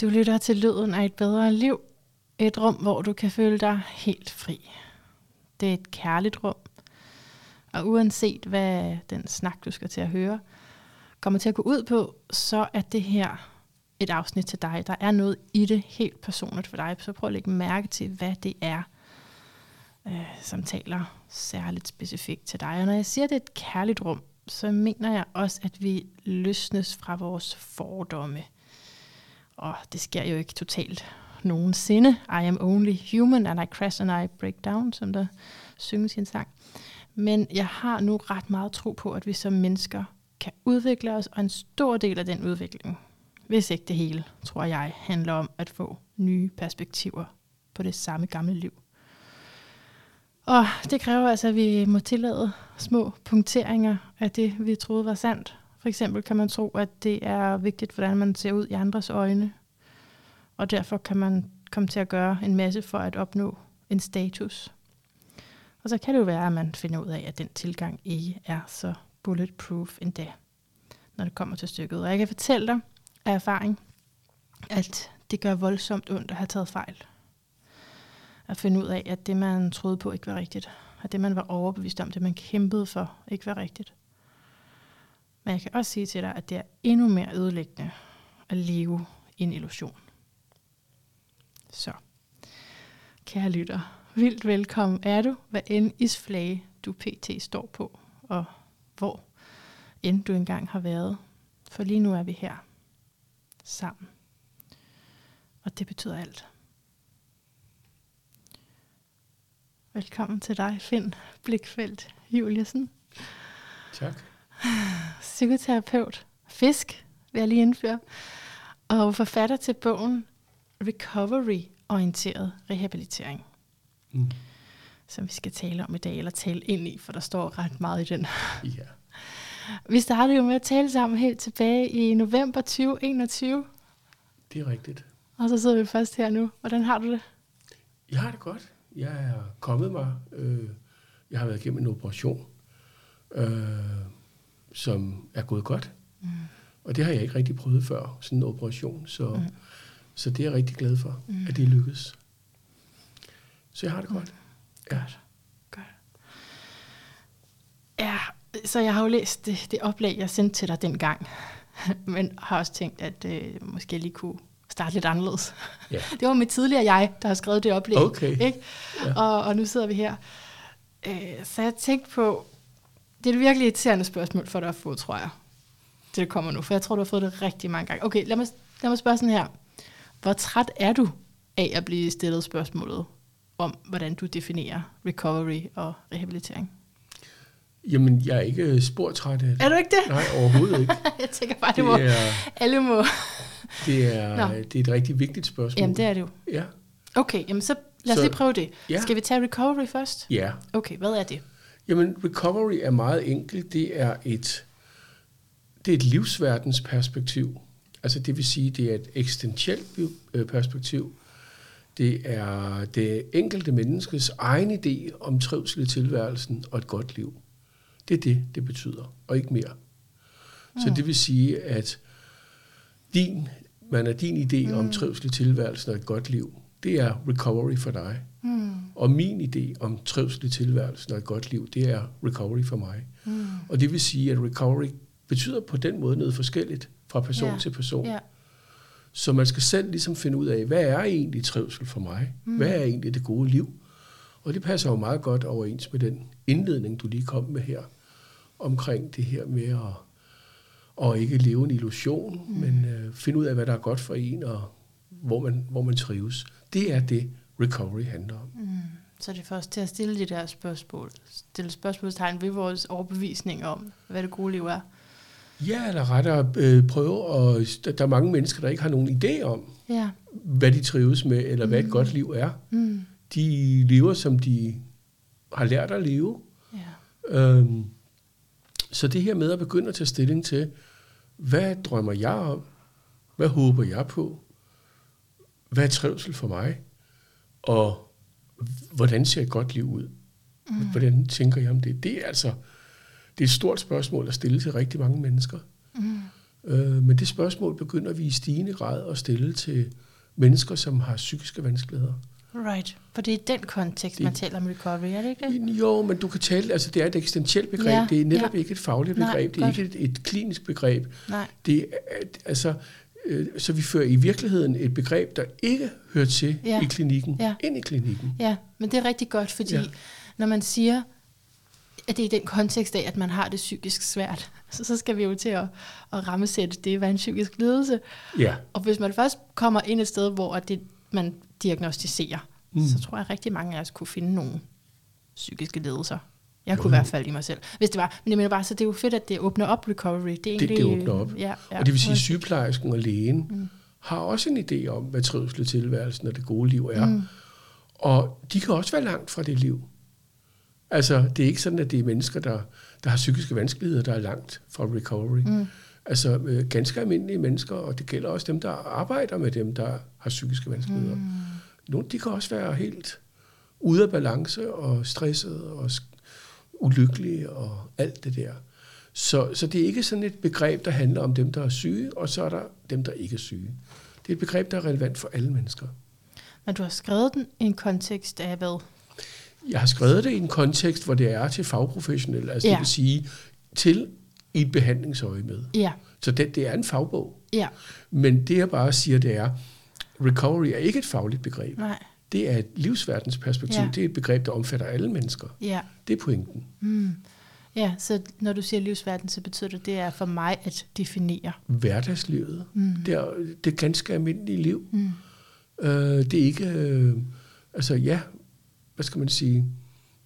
Du lytter til lyden af et bedre liv. Et rum, hvor du kan føle dig helt fri. Det er et kærligt rum. Og uanset hvad den snak, du skal til at høre, kommer til at gå ud på, så er det her et afsnit til dig. Der er noget i det helt personligt for dig. Så prøv at lægge mærke til, hvad det er, øh, som taler særligt specifikt til dig. Og når jeg siger, at det er et kærligt rum, så mener jeg også, at vi løsnes fra vores fordomme. Og det sker jo ikke totalt nogensinde. I am only human, and I crash and I break down, som der synges i en sang. Men jeg har nu ret meget tro på, at vi som mennesker kan udvikle os, og en stor del af den udvikling, hvis ikke det hele, tror jeg, handler om at få nye perspektiver på det samme gamle liv. Og det kræver altså, at vi må tillade små punkteringer af det, vi troede var sandt. For eksempel kan man tro, at det er vigtigt, hvordan man ser ud i andres øjne. Og derfor kan man komme til at gøre en masse for at opnå en status. Og så kan det jo være, at man finder ud af, at den tilgang ikke er så bulletproof endda, når det kommer til stykket. Og jeg kan fortælle dig af erfaring, at det gør voldsomt ondt at have taget fejl at finde ud af, at det, man troede på, ikke var rigtigt. At det, man var overbevist om, det man kæmpede for, ikke var rigtigt. Men jeg kan også sige til dig, at det er endnu mere ødelæggende at leve i en illusion. Så, kære lytter, vildt velkommen er du, hvad end isflage du pt. står på, og hvor end du engang har været. For lige nu er vi her sammen. Og det betyder alt. Velkommen til dig, Finn Blikfeldt Juliusen. Tak. Psykoterapeut. Fisk, vil jeg lige indføre. Og forfatter til bogen Recovery-orienteret rehabilitering. Mm. Som vi skal tale om i dag, eller tale ind i, for der står ret meget i den. Ja. Vi startede jo med at tale sammen helt tilbage i november 2021. Det er rigtigt. Og så sidder vi først her nu. Hvordan har du det? Jeg har det godt jeg er kommet mig. Øh, jeg har været igennem en operation, øh, som er gået godt. Mm. Og det har jeg ikke rigtig prøvet før, sådan en operation. Så, mm. så det er jeg rigtig glad for, mm. at det lykkedes. Så jeg har det godt. Mm. Ja. Godt. godt. Ja, så jeg har jo læst det, det oplæg, jeg sendte til dig dengang. Men har også tænkt, at øh, måske lige kunne starte lidt anderledes. Ja. Det var mit tidligere jeg, der har skrevet det oplæg. Okay. Ikke? Ja. Og, og nu sidder vi her. Øh, så jeg tænkte på, det er et virkelig irriterende spørgsmål for dig at få, tror jeg. Det, der kommer nu, for jeg tror, du har fået det rigtig mange gange. Okay, lad mig, lad mig spørge sådan her. Hvor træt er du af at blive stillet spørgsmålet om, hvordan du definerer recovery og rehabilitering? Jamen, jeg er ikke sportræt af det. Er du ikke det? Nej, overhovedet ikke. jeg tænker bare, det, det må, er, alle må... det, er, det er et rigtig vigtigt spørgsmål. Jamen, det er det jo. Ja. Okay, jamen så lad os så, lige prøve det. Ja. Skal vi tage recovery først? Ja. Okay, hvad er det? Jamen, recovery er meget enkelt. Det er et, det er et livsverdensperspektiv. Altså det vil sige, det er et eksistentielt øh, perspektiv. Det er det enkelte menneskes egen idé om trivsel i tilværelsen og et godt liv. Det er det, det betyder, og ikke mere. Mm. Så det vil sige, at din, man er din idé mm. om trivsel i tilværelsen og et godt liv, det er recovery for dig. Mm. Og min idé om trivsel i tilværelsen og et godt liv, det er recovery for mig. Mm. Og det vil sige, at recovery betyder på den måde noget forskelligt fra person yeah. til person. Yeah. Så man skal selv ligesom finde ud af, hvad er egentlig trivsel for mig? Mm. Hvad er egentlig det gode liv? Og det passer jo meget godt overens med den indledning, du lige kom med her omkring det her med at, at ikke leve en illusion, mm. men uh, finde ud af, hvad der er godt for en, og hvor man, hvor man trives. Det er det, recovery handler om. Mm. Så det er først til at stille de der spørgsmål. Stille spørgsmålstegn ved vores overbevisning om, hvad det gode liv er. Ja, eller rettere øh, prøve, og der er mange mennesker, der ikke har nogen idé om, ja. hvad de trives med, eller mm. hvad et mm. godt liv er. Mm. De lever, som de har lært at leve. Ja. Øhm, så det her med at begynde at tage stilling til, hvad drømmer jeg om? Hvad håber jeg på? Hvad er trivsel for mig? Og hvordan ser et godt liv ud? Mm. Hvordan tænker jeg om det? Det er altså det er et stort spørgsmål at stille til rigtig mange mennesker. Mm. Øh, men det spørgsmål begynder vi i stigende grad at stille til mennesker, som har psykiske vanskeligheder. Right. For det er den kontekst, det, man taler om recovery, er det ikke det? Jo, men du kan tale, altså det er et eksistentielt begreb, ja, det er netop ja. ikke et fagligt begreb, Nej, det er godt. ikke et, et klinisk begreb. Nej. Det er, altså, så vi fører i virkeligheden et begreb, der ikke hører til ja. i klinikken, ja. ind i klinikken. Ja, men det er rigtig godt, fordi ja. når man siger, at det er i den kontekst af, at man har det psykisk svært, så, så skal vi jo til at, at rammesætte det, hvad en psykisk lidelse. Ja. Og hvis man først kommer ind et sted, hvor det, man diagnostiserer, mm. så tror jeg, at rigtig mange af os kunne finde nogle psykiske lidelser. Jeg kunne i hvert fald i mig selv, hvis det var. Men jeg mener bare, så det er jo fedt, at det åbner op recovery. Det, er egentlig, det, det åbner op. Ja, ja. Og det vil sige, at sygeplejersken og lægen mm. har også en idé om, hvad trivsel tilværelsen og det gode liv er. Mm. Og de kan også være langt fra det liv. Altså, det er ikke sådan, at det er mennesker, der, der har psykiske vanskeligheder, der er langt fra recovery. Mm. Altså, øh, ganske almindelige mennesker, og det gælder også dem, der arbejder med dem, der har psykiske vanskeligheder. Mm. Nogle, de kan også være helt ude af balance og stresset og ulykkelige og alt det der. Så, så det er ikke sådan et begreb, der handler om dem, der er syge, og så er der dem, der ikke er syge. Det er et begreb, der er relevant for alle mennesker. Men du har skrevet den i en kontekst af hvad? Jeg har skrevet det i en kontekst, hvor det er til fagprofessionelle, altså ja. det vil sige til i et behandlingsøje med. Ja. Så det, det er en fagbog. Ja. Men det jeg bare siger, det er, recovery er ikke et fagligt begreb. Nej. Det er et livsverdensperspektiv. Ja. Det er et begreb, der omfatter alle mennesker. Ja. Det er pointen. Mm. Ja, så når du siger livsverden, så betyder det, det er for mig at definere. Hverdagslivet. Mm. Det, er, det er ganske almindelige liv. Mm. Øh, det er ikke... Øh, altså ja, hvad skal man sige?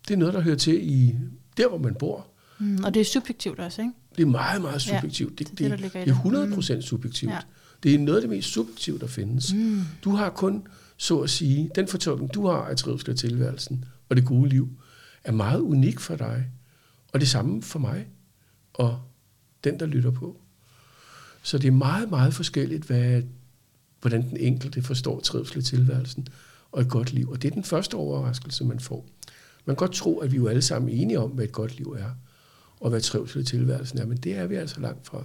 Det er noget, der hører til i der, hvor man bor. Mm. Og det er subjektivt også, ikke? Det er meget, meget subjektivt. Ja, det, det, det, det, det er 100 procent mm. subjektivt. Ja. Det er noget af det mest subjektive, der findes. Mm. Du har kun, så at sige, den fortolkning, du har af trivsel og tilværelsen og det gode liv, er meget unik for dig. Og det samme for mig og den, der lytter på. Så det er meget, meget forskelligt, hvad, hvordan den enkelte forstår trivsel i tilværelsen og et godt liv. Og det er den første overraskelse, man får. Man kan godt tro, at vi jo alle sammen er enige om, hvad et godt liv er, og hvad trivsel i tilværelsen er, men det er vi altså langt fra.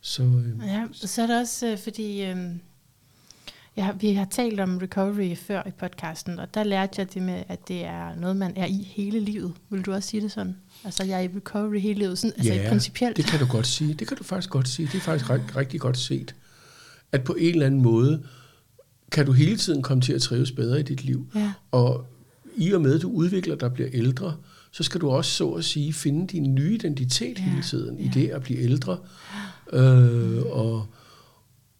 Så, øh, ja, så er det også, øh, fordi øh, ja, vi har talt om recovery før i podcasten, og der lærte jeg det med, at det er noget, man er i hele livet. Vil du også sige det sådan? Altså, jeg er i recovery hele livet, sådan, altså ja, principielt. det kan du godt sige. Det kan du faktisk godt sige. Det er faktisk rigtig, rigtig godt set. At på en eller anden måde, kan du hele tiden komme til at trives bedre i dit liv. Ja. Og i og med, at du udvikler dig og bliver ældre, så skal du også så at sige finde din nye identitet ja. hele tiden ja. i det at blive ældre. Øh, og,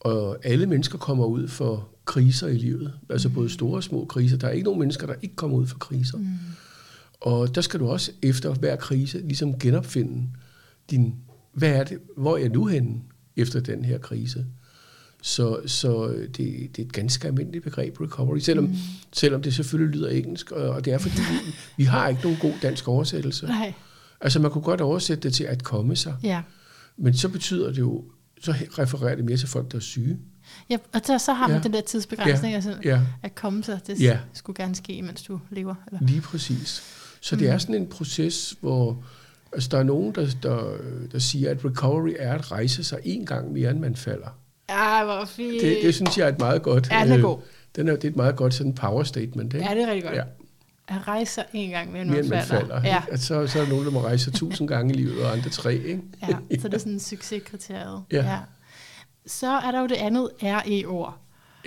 og alle mennesker kommer ud for kriser i livet, altså både store og små kriser. Der er ikke nogen mennesker, der ikke kommer ud for kriser. Mm. Og der skal du også efter hver krise ligesom genopfinde din, hvad er det, hvor er jeg nu henne efter den her krise? Så, så det, det er et ganske almindeligt begreb, recovery, selvom, mm. selvom det selvfølgelig lyder engelsk, og det er fordi, vi, vi har ikke nogen god dansk oversættelse. Nej. Altså man kunne godt oversætte det til at komme sig, ja. men så betyder det jo, så refererer det mere til folk, der er syge. Ja, og så, så har man ja. den der tidsbegrænsning, ja. altså ja. at komme sig, det ja. skulle gerne ske, mens du lever. Eller? Lige præcis. Så mm. det er sådan en proces, hvor altså, der er nogen, der, der, der siger, at recovery er at rejse sig en gang mere, end man falder. Ja, hvor fint. Det, det synes jeg er et meget godt... Ja, den er god. Den er, det er et meget godt sådan power statement. Ikke? Ja, det er rigtig godt. Ja. At rejse en gang end man, man falder. falder ja. at så, så er der nogen, der må rejse tusind gange i livet, og andre tre. Ikke? ja, så det er sådan en succeskriteriet. Ja. ja. Så er der jo det andet RE-ord.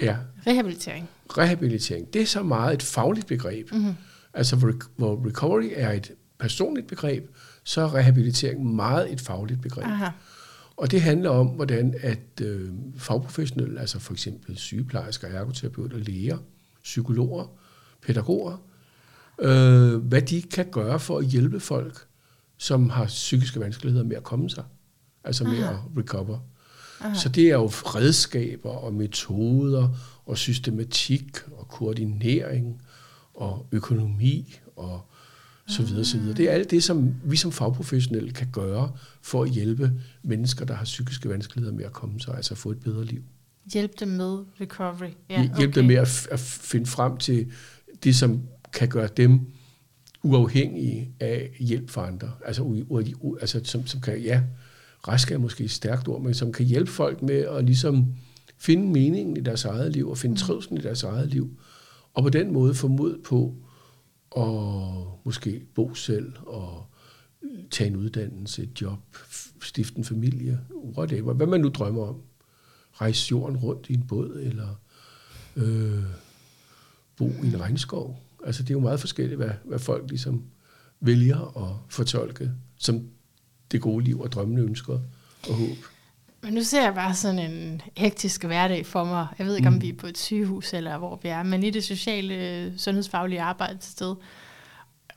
Ja. Rehabilitering. Rehabilitering. Det er så meget et fagligt begreb. Mm-hmm. Altså, hvor recovery er et personligt begreb, så er rehabilitering meget et fagligt begreb. Aha. Og det handler om, hvordan at øh, fagprofessionelle, altså for eksempel sygeplejersker, ergoterapeuter, læger, psykologer, pædagoger, øh, hvad de kan gøre for at hjælpe folk, som har psykiske vanskeligheder med at komme sig, altså med Aha. at recover. Aha. Så det er jo redskaber og metoder og systematik og koordinering og økonomi og så videre, så videre. Det er alt det, som vi som fagprofessionelle kan gøre for at hjælpe mennesker, der har psykiske vanskeligheder med at komme sig, altså få et bedre liv. Hjælpe dem med recovery. Ja, okay. Hjælpe dem med at, at finde frem til det, som kan gøre dem uafhængige af hjælp fra andre. Altså, u, u, u, altså som, som kan ja, rask er måske et stærkt ord, men som kan hjælpe folk med at ligesom finde meningen i deres eget liv, og finde trivsel i deres eget liv, og på den måde få mod på at måske bo selv, og tage en uddannelse, et job, stifte en familie, whatever, hvad man nu drømmer om. Rejse jorden rundt i en båd, eller øh, bo i en regnskov. Altså det er jo meget forskelligt, hvad, hvad folk ligesom vælger at fortolke som det gode liv og drømmende ønsker og håb. Men nu ser jeg bare sådan en hektisk hverdag for mig. Jeg ved ikke, om vi er på et sygehus eller hvor vi er, men i det sociale, sundhedsfaglige arbejdssted,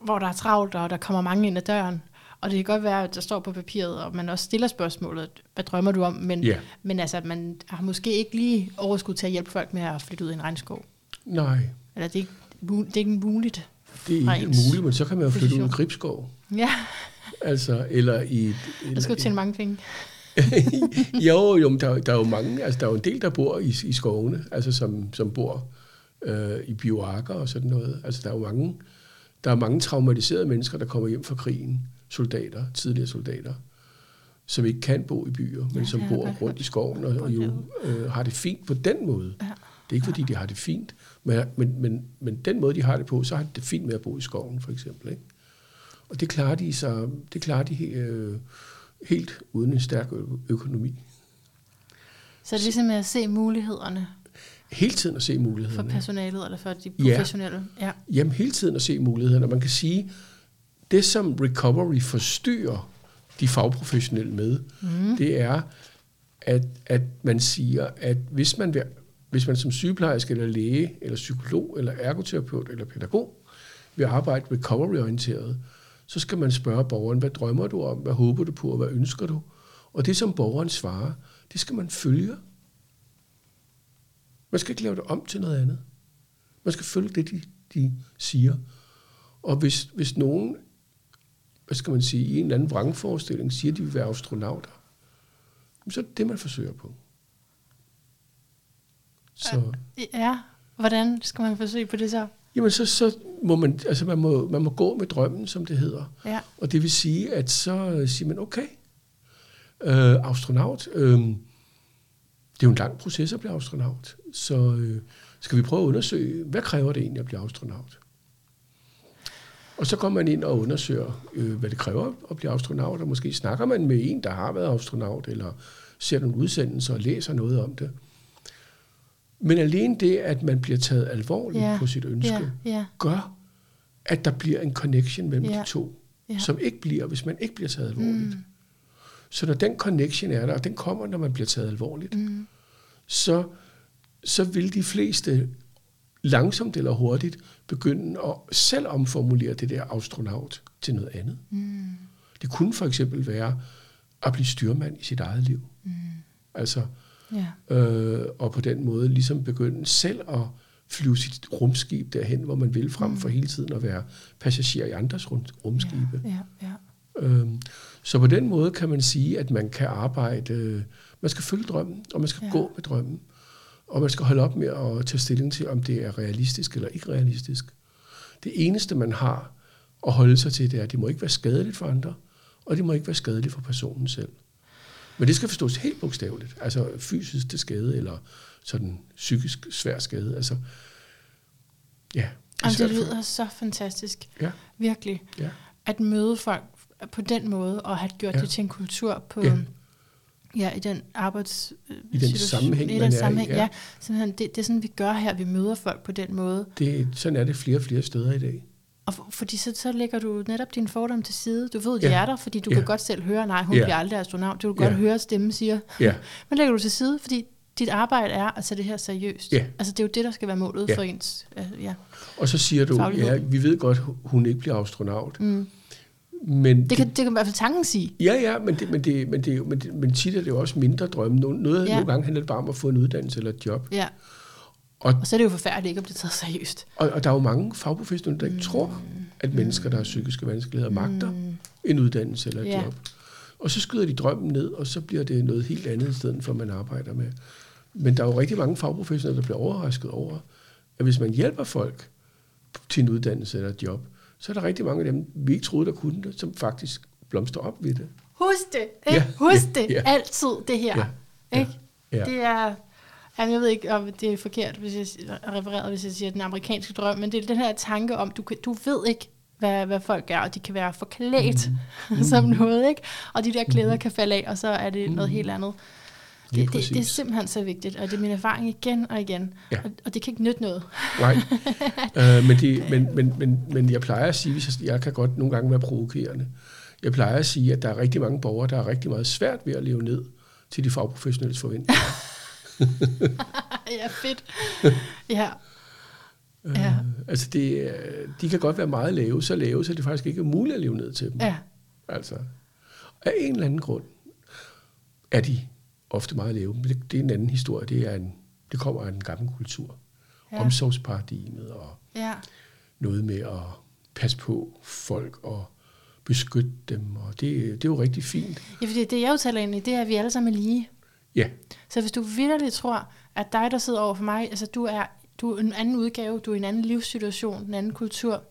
hvor der er travlt, og der kommer mange ind ad døren. Og det kan godt være, at der står på papiret, og man også stiller spørgsmålet, hvad drømmer du om? Men, Ja. men altså, man har måske ikke lige overskud til at hjælpe folk med at flytte ud i en regnskov. Nej, Eller det er ikke, det er ikke muligt. det er ikke muligt, men så kan man jo flytte ud i gribskov. Ja, Altså, eller i... Et, der skal jo tjene mange penge. jo, jo, men der, er- der er jo mange, altså der er jo en del, der bor i, i skovene, altså som, som bor øh, i bioarker og sådan noget. Altså der er jo mange, der er mange traumatiserede mennesker, der kommer hjem fra krigen, soldater, tidligere soldater, som ikke kan bo i byer, men Ja, som det bor rundt i skoven og, og jo øh, har det fint på den måde. Ja. Det er ikke fordi, de har det fint, men, men, men, men den måde, de har det på, så har de det fint med at bo i skoven, for eksempel. Ikke? Og det klarer de, så, det klarer de øh, helt uden en stærk ø- økonomi. Så det er ligesom at se mulighederne Hele tiden at se for mulighederne. personalet, eller for de Ja. professionelle. Ja. Jamen hele tiden at se mulighederne. Man kan sige, det som recovery forstyrrer de fagprofessionelle med, mm. det er, at, at man siger, at hvis man, vil, hvis man som sygeplejerske eller læge, eller psykolog, eller ergoterapeut, eller pædagog, vil arbejde recovery-orienteret, så skal man spørge borgeren, hvad drømmer du om, hvad håber du på, og hvad ønsker du? Og det, som borgeren svarer, det skal man følge. Man skal ikke lave det om til noget andet. Man skal følge det, de, de siger. Og hvis, hvis nogen, hvad skal man sige, i en eller anden vrangforestilling siger, at de vil være astronauter, så er det det, man forsøger på. Så, ja, hvordan skal man forsøge på det så? jamen så, så må man, altså man må, man må gå med drømmen, som det hedder. Ja. Og det vil sige, at så siger man, okay, øh, astronaut, øh, det er jo en lang proces at blive astronaut, så øh, skal vi prøve at undersøge, hvad kræver det egentlig at blive astronaut? Og så går man ind og undersøger, øh, hvad det kræver at blive astronaut, og måske snakker man med en, der har været astronaut, eller ser nogle udsendelser og læser noget om det. Men alene det, at man bliver taget alvorligt Ja, på sit ønske, Ja, ja, gør, at der bliver en connection mellem Ja, de to, ja. som ikke bliver, hvis man ikke bliver taget alvorligt. Mm. Så når den connection er der, og den kommer, når man bliver taget alvorligt, mm. så, så vil de fleste langsomt eller hurtigt begynde at selv omformulere det der astronaut til noget andet. Mm. Det kunne for eksempel være at blive styrmand i sit eget liv. Mm. Altså, ja. øh, og på den måde ligesom begynde selv at flyve sit rumskib derhen, hvor man vil, frem for hele tiden at være passager i andres rum, rumskibe. Ja, ja. Øhm, så på den måde kan man sige, at man kan arbejde, øh, man skal følge drømmen, og man skal Ja. ja. gå med drømmen, og man skal holde op med at tage stilling til, om det er realistisk eller ikke realistisk. Det eneste, man har at holde sig til, det er, at det må ikke være skadeligt for andre, og det må ikke være skadeligt for personen selv. Men det skal forstås helt bogstaveligt, altså fysisk til skade, eller sådan psykisk svær skade. Altså, ja. Det for- lyder så fantastisk. Ja, Virkelig. ja. At møde folk på den måde, og have gjort Ja. det til en kultur på... Ja. Ja, i den arbejds... I den sammenhæng, i den er i, sammenhæng, ja. ja. Simpelthen, det, det er sådan, vi gør her. Vi møder folk på den måde. Det, sådan er det flere og flere steder i dag. Og for, fordi så, så lægger du netop din fordom til side. Du ved, de Ja. er der, fordi du Ja. kan godt selv høre, nej, hun Ja. bliver aldrig astronaut. Du kan Ja. godt høre, stemmen siger. Ja, Men lægger du til side, fordi dit arbejde er at tage det her seriøst. Ja. Altså, det er jo det, der skal være målet Ja. for ens... Øh, ja. og så siger du, Faglighed. ja, vi ved godt, hun ikke bliver astronaut. Mm. Men Det, kan, det kan i hvert fald tanken sige. Ja, ja, men, det, men, det, men, det, jo- men, det, men tit er det jo også mindre drømme. Noget, ja. nogle gange handler det bare om at få en uddannelse eller et job. Ja. Og, Og så er det jo forfærdeligt ikke at blive taget seriøst. og, og der er jo mange fagprofessionelle, der ikke tror, at mennesker, der har psykiske vanskeligheder, magter en uddannelse eller et Ja. job. Og så skyder de drømmen ned, og så bliver det noget helt andet i stedet for, man arbejder med. Men der er jo rigtig mange fagprofessionelle, der bliver overrasket over, at hvis man hjælper folk til en uddannelse eller et job, så er der rigtig mange af dem, vi ikke troede, der kunne det, som faktisk blomster op ved det. husk det, ikke? Ja, husk ja, det, ja. altid det her. Ja, ja, Ikke? ja. Det er, jamen jeg ved ikke, om det er forkert, hvis jeg refereret, hvis jeg siger den amerikanske drøm, men det er den her tanke om, du, kan- du ved ikke, hvad, hvad folk er, og de kan være forklædt mm. som noget, ikke? Og de der klæder mm. kan falde af, og så er det noget helt andet. Det, det, det er simpelthen så vigtigt, og det er min erfaring igen og igen. Ja. Og, og det kan ikke nytte noget. Nej, øh, men, det, men, men, men, men jeg plejer at sige, hvis jeg, jeg kan godt nogle gange være provokerende, jeg plejer at sige, at der er rigtig mange borgere, der er rigtig meget svært ved at leve ned til de fagprofessionelles forventninger. ja, fedt. Ja. Ja. Øh, altså det, er- de kan godt være meget lave, så lave, så det faktisk ikke er muligt at leve ned til dem. ja. Altså, af en eller anden grund er de ofte meget lave. Men det, det er en anden historie. Det, er en, det kommer af en gammel kultur. Ja. Omsorgsparadigmet og Ja. noget med at passe på folk og beskytte dem. Og det, det er jo rigtig fint. ja, fordi det jeg jo taler ind i, det er, at vi alle sammen er lige. Ja, Så hvis du vidderligt tror, at dig, der sidder over for mig, altså du er, du er en anden udgave, du er en anden livssituation, en anden kultur,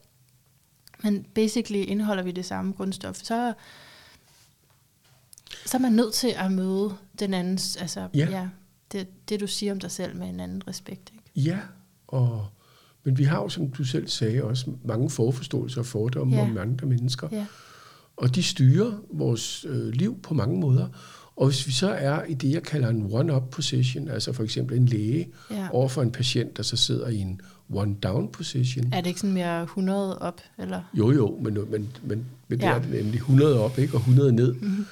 men basically indeholder vi det samme grundstof, så, så er man nødt til at møde den andens, altså Ja. ja det, det du siger om dig selv med en anden respekt. Ikke? ja. Og, men vi har jo, som du selv sagde, også mange forforståelser og fordomme ja. om andre mennesker. Ja. Og de styrer vores øh, liv på mange måder. Og hvis vi så er i det, jeg kalder en one-up position, altså for eksempel en læge Ja. over for en patient, der så sidder i en one-down position. Er det ikke sådan mere 100 op? Eller? Jo, jo, men, men, men, men det Ja. er det nemlig 100 op ikke, og 100 ned. Mm-hmm.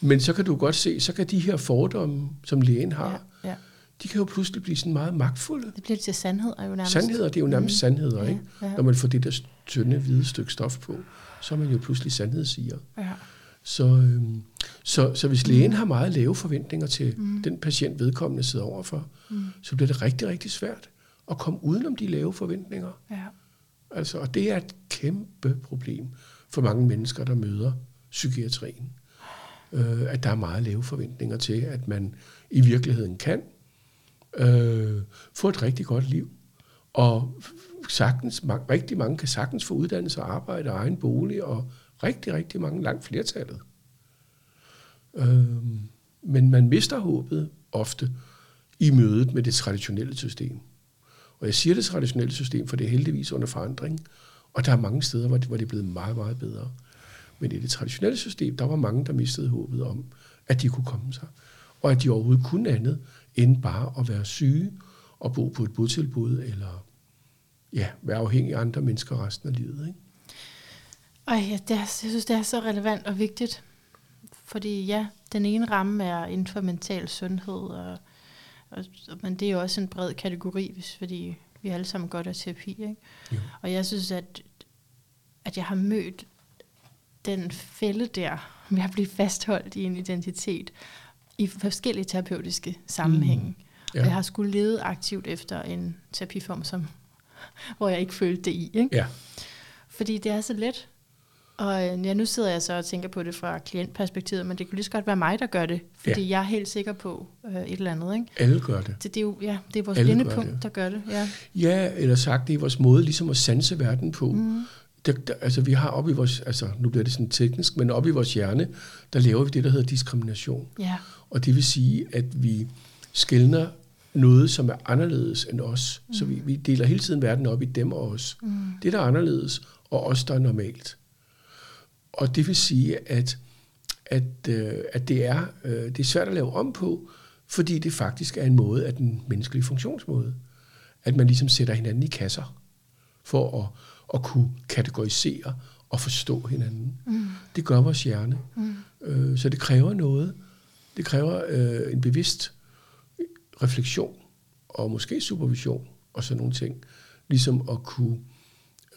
Men så kan du godt se, så kan de her fordomme, som lægen har, Ja, ja. de kan jo pludselig blive sådan meget magtfulde. Det bliver til sandheder jo nærmest. Sandheder, det er jo nærmest mm. sandheder, Ja, ikke? ja. Når man får det der tynde, hvide stykke stof på, så er man jo pludselig sandhedssiger. Ja. Så, øhm, så, så hvis lægen har meget lave forventninger til mm. den patient, vedkommende sidder overfor, mm. så bliver det rigtig, rigtig svært at komme udenom de lave forventninger. Ja. Altså, og det er et kæmpe problem for mange mennesker, der møder psykiatrien. Øh, at der er meget lave forventninger til, at man i virkeligheden kan øh, få et rigtig godt liv. Og sagtens, rigtig mange kan sagtens få uddannelse og arbejde og egen bolig, og rigtig, rigtig mange, langt flertallet. Øh, men man mister håbet ofte i mødet med det traditionelle system. Og jeg siger det traditionelle system, for det er heldigvis under forandring, og der er mange steder, hvor det, hvor det er blevet meget, meget bedre. Men i det traditionelle system, der var mange, der mistede håbet om, at de kunne komme sig, og at de overhovedet kunne andet, end bare at være syge og bo på et botilbud, eller ja, være afhængig af andre mennesker resten af livet. Ikke? Ej, ja, det er, jeg synes, det er så relevant og vigtigt. Fordi ja, den ene ramme er inden for mental sundhed, og, og, men det er jo også en bred kategori, hvis, fordi vi alle sammen godt af terapi. Ikke? Jo. Og jeg synes, at, at jeg har mødt den fælde der, med at blive fastholdt i en identitet i forskellige terapeutiske sammenhænge. Mm. Ja. Og jeg har skulle lede aktivt efter en terapiform, som, hvor jeg ikke følte det i. Ikke? Ja, Fordi det er så let. Og øh, ja, nu sidder jeg så og tænker på det fra klientperspektivet, men det kunne lige så godt være mig, der gør det. Fordi ja. jeg er helt sikker på øh, et eller andet. Ikke? alle gør det. Det, det, er jo ja, det er vores Alle gør blinde punkt, det. der gør det. Ja. Ja, eller sagt, det er vores måde ligesom at sanse verden på. Mm. Der, der, altså vi har op i vores, altså nu bliver det sådan teknisk, men op i vores hjerne, der laver vi det, der hedder diskrimination. ja. Og det vil sige, at vi skældner noget, som er anderledes end os. Mm. Så vi, vi deler hele tiden verden op i dem og os. Mm. Det, der er anderledes, og os, der er normalt. Og det vil sige, at, at, øh, at det, er, øh, det er svært at lave om på, fordi det faktisk er en måde af den menneskelige funktionsmåde. At man ligesom sætter hinanden i kasser, for at, at kunne kategorisere og forstå hinanden. Mm. Det gør vores hjerne. Mm. Øh, så det kræver noget. Det kræver øh, en bevidst refleksion og måske supervision og sådan nogle ting. Ligesom at kunne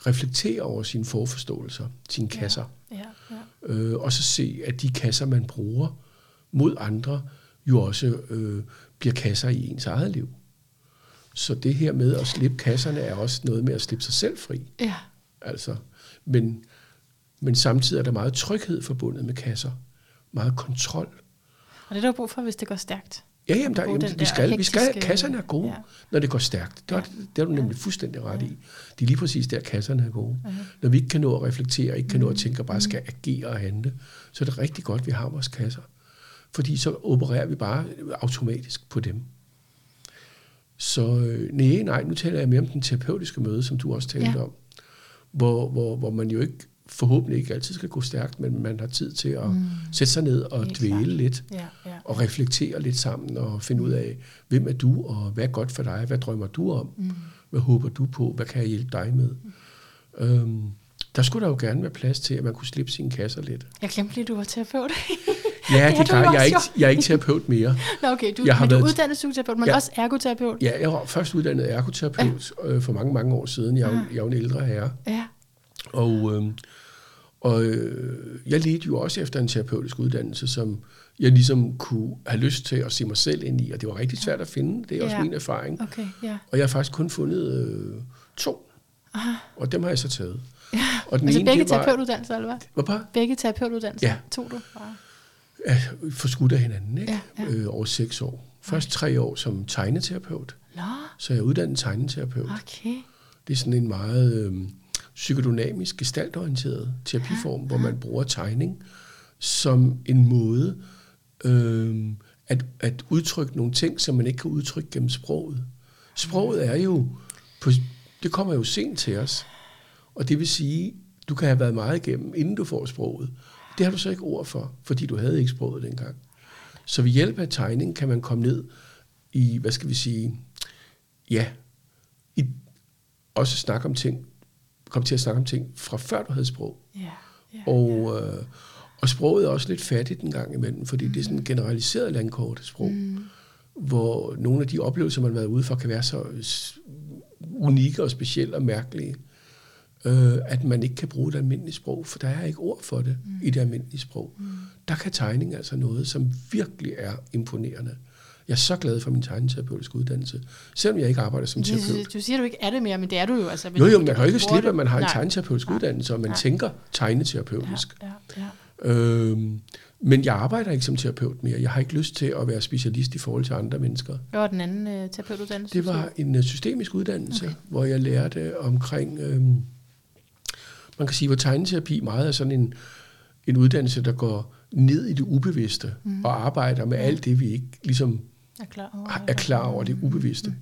reflektere over sine forforståelser, sine kasser. Ja, ja. Øh, og så se, at de kasser, man bruger mod andre, jo også øh, bliver kasser i ens eget liv. Så det her med at slippe kasserne er også noget med at slippe sig selv fri. ja. Altså, men, men samtidig er der meget tryghed forbundet med kasser. Meget kontrol. Og det er der brug for, hvis det går stærkt. Ja, jamen, der, jamen, vi, der skal, vi skal, kasserne er gode, Ja. ja. når det går stærkt. Det, er, det er du nemlig fuldstændig ret i. Det er lige præcis der, kasserne er gode. Når vi ikke kan nå at reflektere, ikke kan nå at tænke og bare skal agere og handle, så er det rigtig godt, at vi har vores kasser. Fordi så opererer vi bare automatisk på dem. Så øh, nej, nej, nu taler jeg mere om den terapeutiske møde, som du også talte Ja. ja. om. Hvor, hvor, hvor man jo ikke, forhåbentlig ikke altid skal gå stærkt, men man har tid til at mm. sætte sig ned og dvæle klart. lidt Ja, ja. og reflektere lidt sammen og finde ud af, hvem er du, og hvad er godt for dig, hvad drømmer du om, mm. hvad håber du på, hvad kan jeg hjælpe dig med. Mm. Øhm, der skulle der jo gerne være plads til, at man kunne slippe sine kasser lidt. Jeg glemte lige, du var terapeut. Ja, det er klart. Jeg er, ikke, jeg er ikke terapeut mere. Nå, okay, du, Jeg har men du er været- uddannet psykoterapeut, men Ja. også ergoterapeut. Ja, jeg var først uddannet ergoterapeut øh, for mange, mange år siden. Jeg er, jo- jeg er en ældre herre. Ja. Og, øh, og øh, jeg ledte jo også efter en terapeutisk uddannelse, som jeg ligesom kunne have lyst til at se mig selv ind i, og det var rigtig svært at finde. Det er også Ja. min erfaring. Okay, ja. Og jeg har faktisk kun fundet øh, to, og dem har jeg så taget. Og den Altså ene, begge terapeutuddannelser, eller hvad? Var bare Begge terapeutuddannelser Ja. tog du? Bare. ja, forskudt af hinanden, ikke? Ja, ja. Øh, over seks år. Først tre år som tegneterapeut, Nå, så er jeg uddannet tegneterapeut. okay. Det er sådan en meget øh, psykodynamisk, gestaltorienteret terapiform, hvor man bruger tegning som en måde øh, at, at udtrykke nogle ting, som man ikke kan udtrykke gennem sproget. Sproget er jo, på, det kommer jo sent til os, og det vil sige, du kan have været meget igennem, inden du får sproget. Det har du så ikke ord for, fordi du havde ikke sproget dengang. Så ved hjælp af tegning kan man komme ned i, hvad skal vi sige, ja, i, også snakke om ting, komme til at snakke om ting fra før du havde sprog. Ja, ja. Og, øh, og sproget er også lidt fattigt en gang imellem, fordi det er sådan et generaliseret landkort sprog, mm. hvor nogle af de oplevelser, man har været ude for, kan være så unikke og specielle og mærkelige, øh, at man ikke kan bruge det almindelige sprog, for der er ikke ord for det mm. i det almindelige sprog. Mm. Der kan tegning altså noget, som virkelig er imponerende. Jeg er så glad for min tegneterapeutiske uddannelse, selvom jeg ikke arbejder som terapeut. Du, siger, du ikke er det mere, men det er du jo. Altså, Jo, jo, man kan jo ikke slippe, at man har en tegneterapeutisk uddannelse, og man Nej. tænker tegneterapeutisk. Ja, ja, ja. Øhm, men jeg arbejder ikke som terapeut mere. Jeg har ikke lyst til at være specialist i forhold til andre mennesker. Hvad var den anden øh, terapeutuddannelse? Det var en øh, systemisk uddannelse, okay. hvor jeg lærte omkring, øhm, man kan sige, hvor tegneterapi meget er sådan en, en uddannelse, der går ned i det ubevidste mm. og arbejder med alt det, vi ikke ligesom er klar over. er klar over det ubevidste.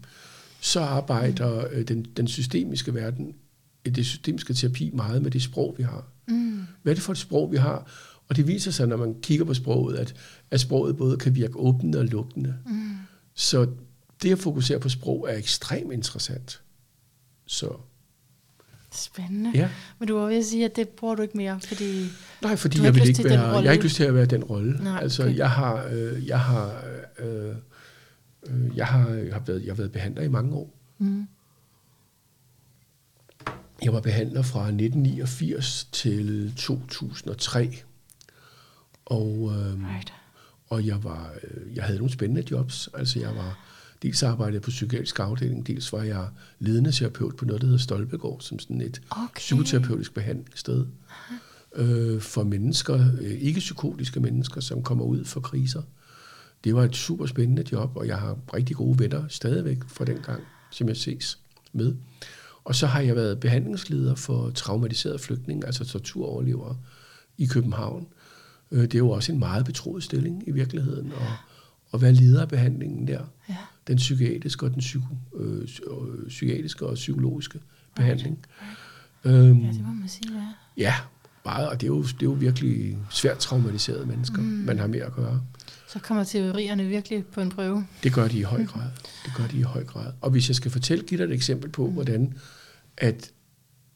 Så arbejder øh, den, den systemiske verden, øh, det systemiske terapi meget med det sprog, vi har. Mm. Hvad er det for et sprog, vi har? Og det viser sig, når man kigger på sproget, at, at sproget både kan virke åbne og lukkende. Mm. Så det at fokusere på sprog er ekstremt interessant. Så Spændende. ja. Men du var ved at sige, at det bruger du ikke mere, fordi... Nej, fordi jeg vil ikke være, jeg har ikke lyst til at være den rolle. Nej, altså, okay. jeg har, øh, jeg har, øh, jeg har, jeg har været, jeg har været behandler i mange år. Mm. Jeg var behandler fra 1989 til 2003. Og, øh, Right. og jeg, var, øh, jeg havde nogle spændende jobs. Altså jeg var, dels arbejdede jeg på psykiatrisk afdeling, dels var jeg ledende terapeut på noget, der hedder Stolpegård, som sådan et Okay. psykoterapeutisk behandlingssted øh, for mennesker, øh, ikke psykotiske mennesker, som kommer ud for kriser. Det var et super spændende job, og jeg har rigtig gode venner stadigvæk fra den gang, som jeg ses med. Og så har jeg været behandlingsleder for traumatiserede flygtninge, altså torturoverlevere i København. Øh, Det er jo også en meget betroet stilling i virkeligheden, at, at være leder af behandlingen der. Ja. Den psykiatriske og den psyko, øh, øh, psykiatriske og psykologiske behandling. Øhm, Ja, det må man sige, ja. Ja, meget, og det er jo, det er jo virkelig svært traumatiserede mennesker, mm. man har med at gøre. Så kommer teorierne virkelig på en prøve. Det gør de i høj grad. Det gør de i høj grad. Og hvis jeg skal fortælle, give dig et eksempel på, hvordan, at,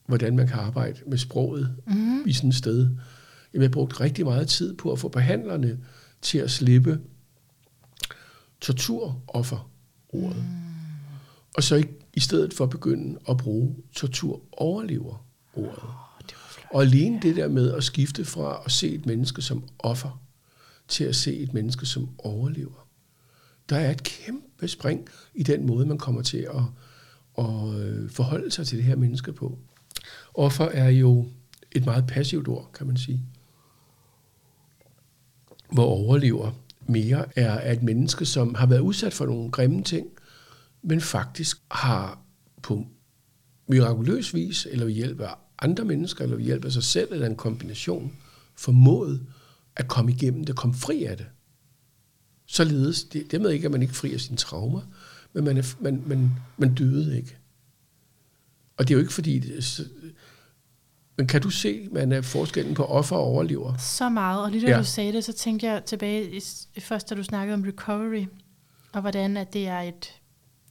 hvordan man kan arbejde med sproget Mm. i sådan et sted. Jamen, jeg har brugt rigtig meget tid på at få behandlerne til at slippe torturoffer-ordet. Mm. Og så i, i stedet for begynde at bruge torturoverlever-ordet. Det var flot. Og alene det der med at skifte fra at se et menneske som offer, til at se et menneske som overlever. Der er et kæmpe spring i den måde, man kommer til at, at øh, forholde sig til det her menneske på. Offer er jo et meget passivt ord, kan man sige. Hvor overlever mere er et menneske, som har været udsat for nogle grimme ting, men faktisk har på mirakuløs vis, eller ved hjælp af andre mennesker, eller ved hjælp af sig selv, eller en kombination, formået at komme igennem det, komme fri af det. Således, det, det med ikke, at man ikke fri af sine traumer, men man, er, man, man, man døde ikke. Og det er jo ikke fordi, det, men kan du se, man er forskellen på offer og overlever? Så meget, og lige da ja. du sagde det, så tænkte jeg tilbage, i, først da du snakkede om recovery, og hvordan at det er et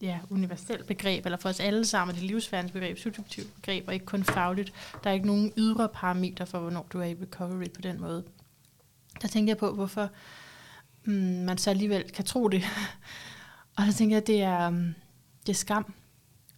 ja, universelt begreb, eller for os alle sammen, det livsværensbegreb, subjektivt begreb, og ikke kun fagligt. Der er ikke nogen ydre parametre for, hvornår du er i recovery på den måde. Der tænkte jeg på, hvorfor mm, man så alligevel kan tro det. og der tænker jeg, at det er, um, det er skam,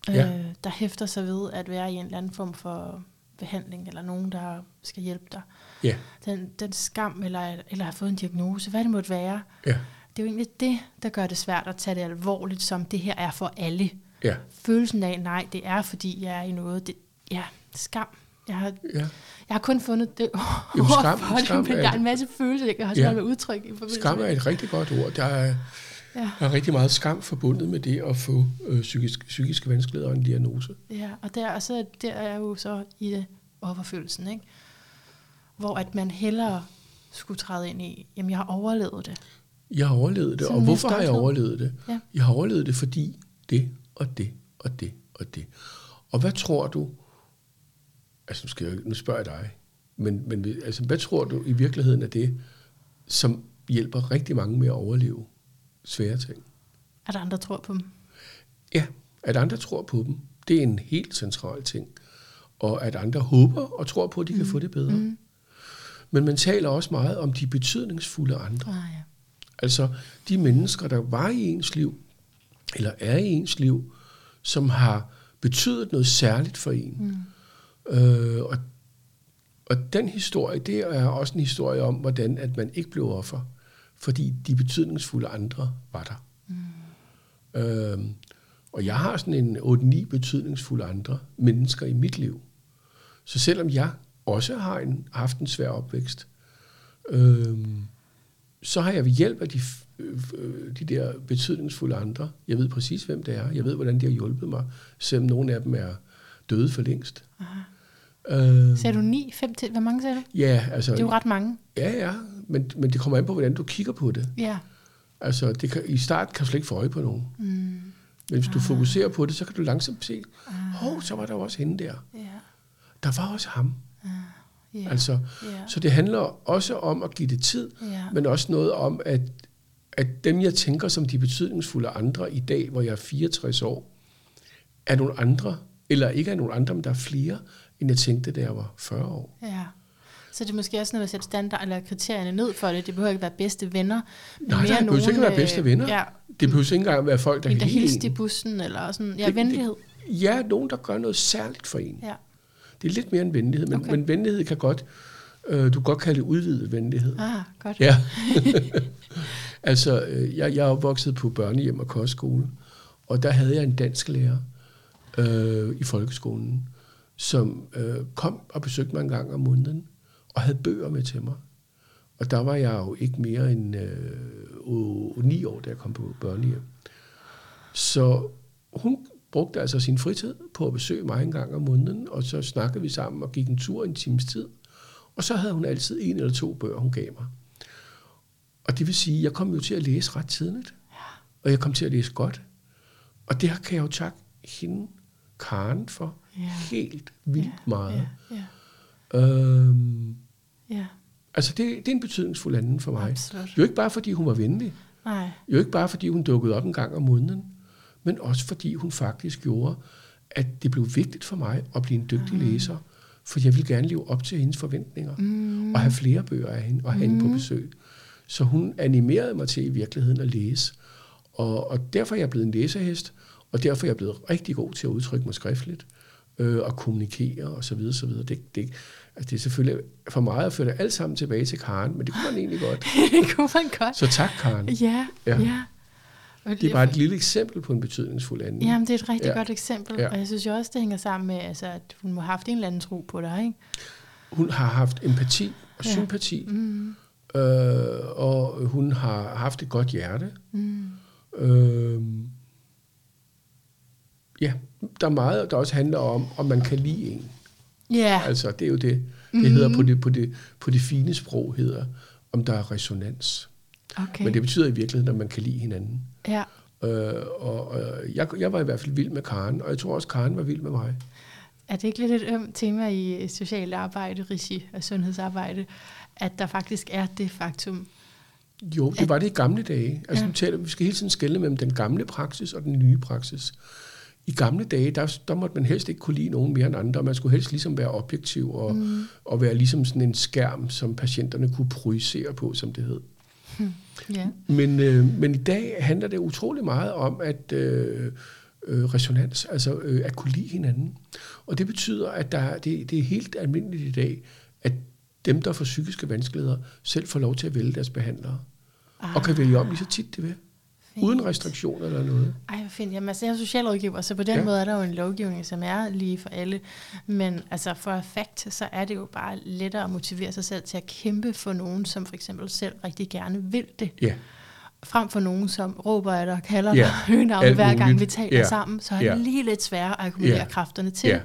ja. øh, der hæfter sig ved at være i en eller anden form for behandling, eller nogen, der skal hjælpe dig. Ja. Den, den skam, eller, eller har fået en diagnose, hvad det måtte være. Ja. Det er jo egentlig det, der gør det svært at tage det alvorligt, som det her er for alle. Ja. Følelsen af, nej, det er, fordi jeg er i noget. Det, ja, skam. Jeg har, Ja. jeg har kun fundet det Jamen, ord skam- for det, skam men er der er en masse følelser, jeg kan have Ja. at udtrykke. I Skam med er et rigtig godt ord. Der er, Ja. der er rigtig meget skam forbundet med det at få øh, psykisk, psykiske vanskeligheder og en diagnose. Ja, og der, og så, der er jo så i det overfølelsen, ikke? hvor at man hellere skulle træde ind i, jamen jeg har overlevet det. Jeg har overlevet det, Sådan og hvorfor har jeg overlevet det? Ja. Jeg har overlevet det, fordi det og det og det og det. Og hvad tror du, altså nu, skal jeg, nu spørger jeg dig, men, men altså, hvad tror du i virkeligheden er det, som hjælper rigtig mange med at overleve svære ting? At andre tror på dem. Ja, at andre tror på dem, det er en helt central ting. Og at andre håber og tror på, at de kan få det bedre. Mm. Men man taler også meget om de betydningsfulde andre. Ah, ja. Altså de mennesker, der var i ens liv, eller er i ens liv, som har betydet noget særligt for en. Mm. Øh, og, og den historie, det er også en historie om, hvordan at man ikke blev offer, fordi de betydningsfulde andre var der. Mm. Øh, og jeg har sådan en 8-9 betydningsfulde andre mennesker i mit liv. Så selvom jeg også har en, haft en svær opvækst, øh, så har jeg ved hjælp af de, øh, de der betydningsfulde andre, jeg ved præcis, hvem det er, jeg ved, hvordan de har hjulpet mig, selvom nogle af dem er døde for længst. Øh, Sagde du 9, 5 til? Hvor mange sagde du? ja, altså, Det er jo ret mange. ja, ja, men, men det kommer an på, hvordan du kigger på det. Ja. Altså, det kan, i start kan du slet ikke få øje på nogen. Mm. Men hvis du fokuserer på det, så kan du langsomt se, hov, så var der jo også hende der. Ja. Der var også ham. Ja. Altså, ja. så det handler også om at give det tid, Ja. men også noget om, at, at dem, jeg tænker som de betydningsfulde andre i dag, hvor jeg er 64 år, er nogle andre, eller ikke er nogle andre, men der er flere, end jeg tænkte, da jeg var 40 år. Ja. Så det er måske også noget at sætte standard eller kriterierne ned for det. Det behøver ikke være bedste venner. men Nej, mere nej, det behøver ikke være øh, bedste venner. Ja, Det behøver ikke engang være folk, der en, kan der lide hilste i en. bussen, eller sådan, ja, Det- venlighed. Ja, nogen, der gør noget særligt for en. Ja. Det er lidt mere end venlighed, men, Okay. okay. men venlighed kan godt, øh, du kan godt kalde det udvidet venlighed. Ah, godt. Ja. altså, øh, jeg, jeg er opvokset på børnehjem og kostskole, og der havde jeg en dansk lærer øh, i folkeskolen, som øh, kom og besøgte mig en gang om måneden, og havde bøger med til mig. Og der var jeg jo ikke mere end øh, 9 år, da jeg kom på børnehjem. Så hun brugte altså sin fritid på at besøge mig en gang om måneden, og så snakkede vi sammen og gik en tur en times tid. Og så havde hun altid en eller to bøger, hun gav mig. Og det vil sige, at jeg kom jo til at læse ret tidligt. Og jeg kom til at læse godt. Og det kan jeg jo takke hende, Karen, for Ja. helt vildt ja, meget. Ja, Ja. Øhm, ja, altså, det, det er en betydningsfuld anden for mig. absolut. Jo ikke bare, fordi hun var venlig. Nej, Jo ikke bare, fordi hun dukkede op en gang om måneden. Men også, fordi hun faktisk gjorde, at det blev vigtigt for mig at blive en dygtig læser. For jeg ville gerne leve op til hendes forventninger. mm, Og have flere bøger af hende, og have hende på besøg. Så hun animerede mig til i virkeligheden at læse. Og, og derfor er jeg blevet en læsehest, og derfor er jeg blevet rigtig god til at udtrykke mig skriftligt, øh, og kommunikere og så videre, så videre. Det, det, altså det er selvfølgelig for meget at føre det alt sammen tilbage til Karen, men det kunne man egentlig godt. det kunne man godt. Så tak, Karen. Ja, Ja. ja. Og Det er bare et lille eksempel på en betydningsfuld anden. Jamen, det er et rigtig Ja. godt eksempel. Ja. Og jeg synes jo også, det hænger sammen med, altså, at hun må have haft en eller anden tro på dig, ikke? Hun har haft empati og Ja. sympati Mm. øh, og hun har haft et godt hjerte. Mm. Øh, ja, der er meget, der også handler om, om man kan lide en. Ja, Altså, det er jo det, det Mhm. hedder på det, på, det, på det fine sprog, hedder, om der er resonans. okay. Men det betyder i virkeligheden, at man kan lide hinanden. ja. Øh, og og jeg, jeg var i hvert fald vild med Karen, og jeg tror også, Karen var vild med mig. Er det ikke lidt et ømt tema i socialt arbejde, regi og sundhedsarbejde, at der faktisk er det faktum? Jo, det var det i gamle dage. Altså, Ja. ja. taler, vi skal hele tiden skelne mellem den gamle praksis og den nye praksis. I gamle dage, der, der måtte man helst ikke kunne lide nogen mere end andre, og man skulle helst ligesom være objektiv og, mm. og være ligesom sådan en skærm, som patienterne kunne projicere på, som det hed. Ja. Men, øh, men i dag handler det utrolig meget om at øh, øh, resonans, altså øh, at kunne lide hinanden. Og det betyder, at der, det, det er helt almindeligt i dag, at dem, der får psykiske vanskeligheder, selv får lov til at vælge deres behandlere. Og kan vælge om lige så tit de vil. Fint. Uden restriktioner eller noget. Ej, hvor fint. Jamen, altså, jeg er socialrådgiver, så på den ja. Måde er der jo en lovgivning, som er lige for alle. Men altså, for effekt, så er det jo bare lettere at motivere sig selv til at kæmpe for nogen, som for eksempel selv rigtig gerne vil det. Ja, Frem for nogen, som råber af dig og kalder Ja, dig alt hver gang vi taler Ja. sammen. Så er det Ja. lige lidt sværere at akkumulere Ja. kræfterne til. ja.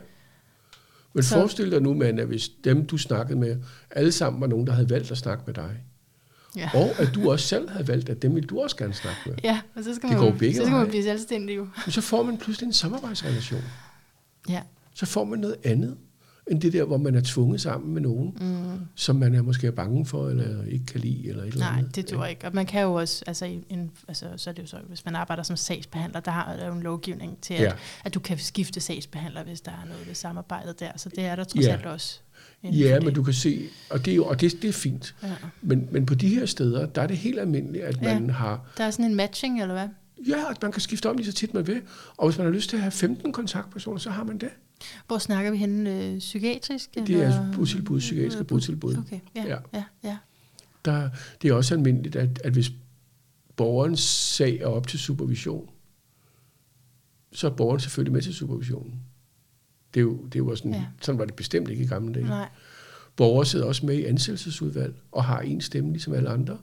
Men Så- forestil dig nu, man, at hvis dem, du snakkede med, alle sammen var nogen, der havde valgt at snakke med dig. Ja. Og at du også selv havde valgt, at dem vil du også gerne snakke med. Ja, og så skal Det man, så skal man blive selvstændig jo. Men så får man pludselig en samarbejdsrelation. Ja. så får man noget andet, end det der, hvor man er tvunget sammen med nogen, mm. som man er måske er bange for, eller ikke kan lide, eller et eller Nej, andet. det dur ikke. Og man kan jo også, altså, en, altså så er det jo så, hvis man arbejder som sagsbehandler, der har der jo en lovgivning til, at, Ja. at du kan skifte sagsbehandler, hvis der er noget ved samarbejdet der. Så det er der trods Ja. alt også. Ja, men du kan se, og det er, jo, og det, det er fint. Ja. Men, men på de her steder, der er det helt almindeligt, at Ja. man har, Der er sådan en matching, eller hvad? ja, at man kan skifte om lige så tit man vil. Og hvis man har lyst til at have 15 kontaktpersoner, så har man det. Hvor snakker vi henne? Øh, psykiatrisk? Det er botilbud, psykiatriske botilbud. Okay, ja, Ja. ja. ja. Der, det er også almindeligt, at, at hvis borgerens sag er op til supervision, så er borgeren selvfølgelig med til supervisionen. Det er jo, det jo sådan, Ja. sådan var det bestemt ikke i gamle dage. Nej. Borgere sidder også med i ansættelsesudvalg og har en stemme ligesom alle andre.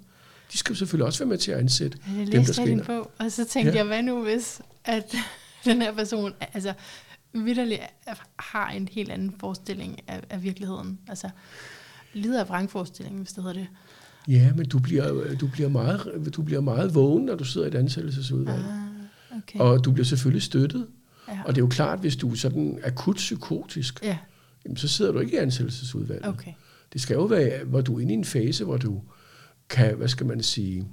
De skal selvfølgelig også være med til at ansætte Jeg dem, der skal bog, og så tænkte Ja. jeg, hvad nu hvis, at den her person, altså vidderligt har en helt anden forestilling af, af virkeligheden. Altså lider af vrangforestilling, hvis det hedder det. Ja, men du bliver, du, bliver meget, du bliver meget vågen, når du sidder i et ansættelsesudvalg. Ah, okay. Og du bliver selvfølgelig støttet. Ja. Og det er jo klart, hvis du er sådan akut psykotisk, ja, jamen, så sidder du ikke i ansættelsesudvalget. okay. Det skal jo være, hvor du er inde i en fase, hvor du kan, hvad skal man sige,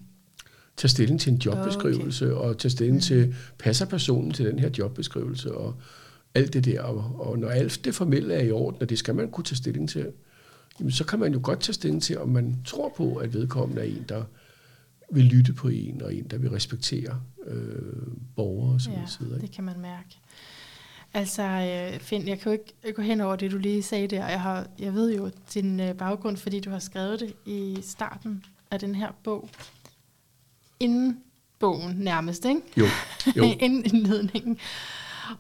tage stilling til en jobbeskrivelse, okay. og tage stilling til, passer personen til den her jobbeskrivelse, og alt det der. Og, og når alt det formelle er i orden, og det skal man kunne tage stilling til, jamen, så kan man jo godt tage stilling til, om man tror på, at vedkommende er en, der vil lytte på en, og en, der vil respektere øh, borgere osv. Ja, Ja, det kan man mærke. Altså, øh, Finn, jeg kan jo ikke gå hen over det, du lige sagde der. Jeg, har, jeg ved jo din øh, baggrund, fordi du har skrevet det i starten af den her bog. Inden bogen nærmest, ikke? Jo, jo. Inden indledningen.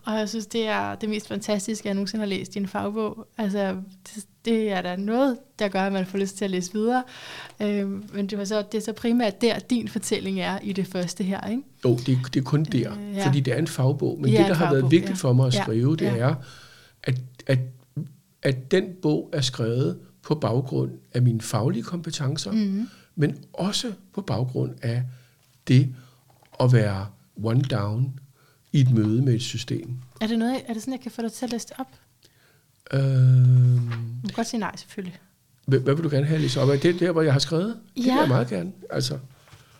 Og jeg synes, det er det mest fantastiske, jeg nogensinde har læst i en fagbog. Altså, det, det er da noget, der gør, at man får lyst til at læse videre. Øhm, men det, var så, det er så primært der, din fortælling er i det første her, ikke? Jo, det, det er kun der, Øh, øh, ja. fordi det er en fagbog. Men Det det, er det der har fagbog, været vigtigt ja. for mig at Ja, skrive, det ja. er, at, at, at den bog er skrevet på baggrund af mine faglige kompetencer, Mm. men også på baggrund af det at være one down i et møde med et system. Er det, noget, er det sådan, jeg kan få dig til at læse det op? Øh, Du kan godt sige nej, selvfølgelig. hvad, hvad vil du gerne have læst op? Er det der, hvor jeg har skrevet? Det Ja. vil jeg meget gerne. Altså,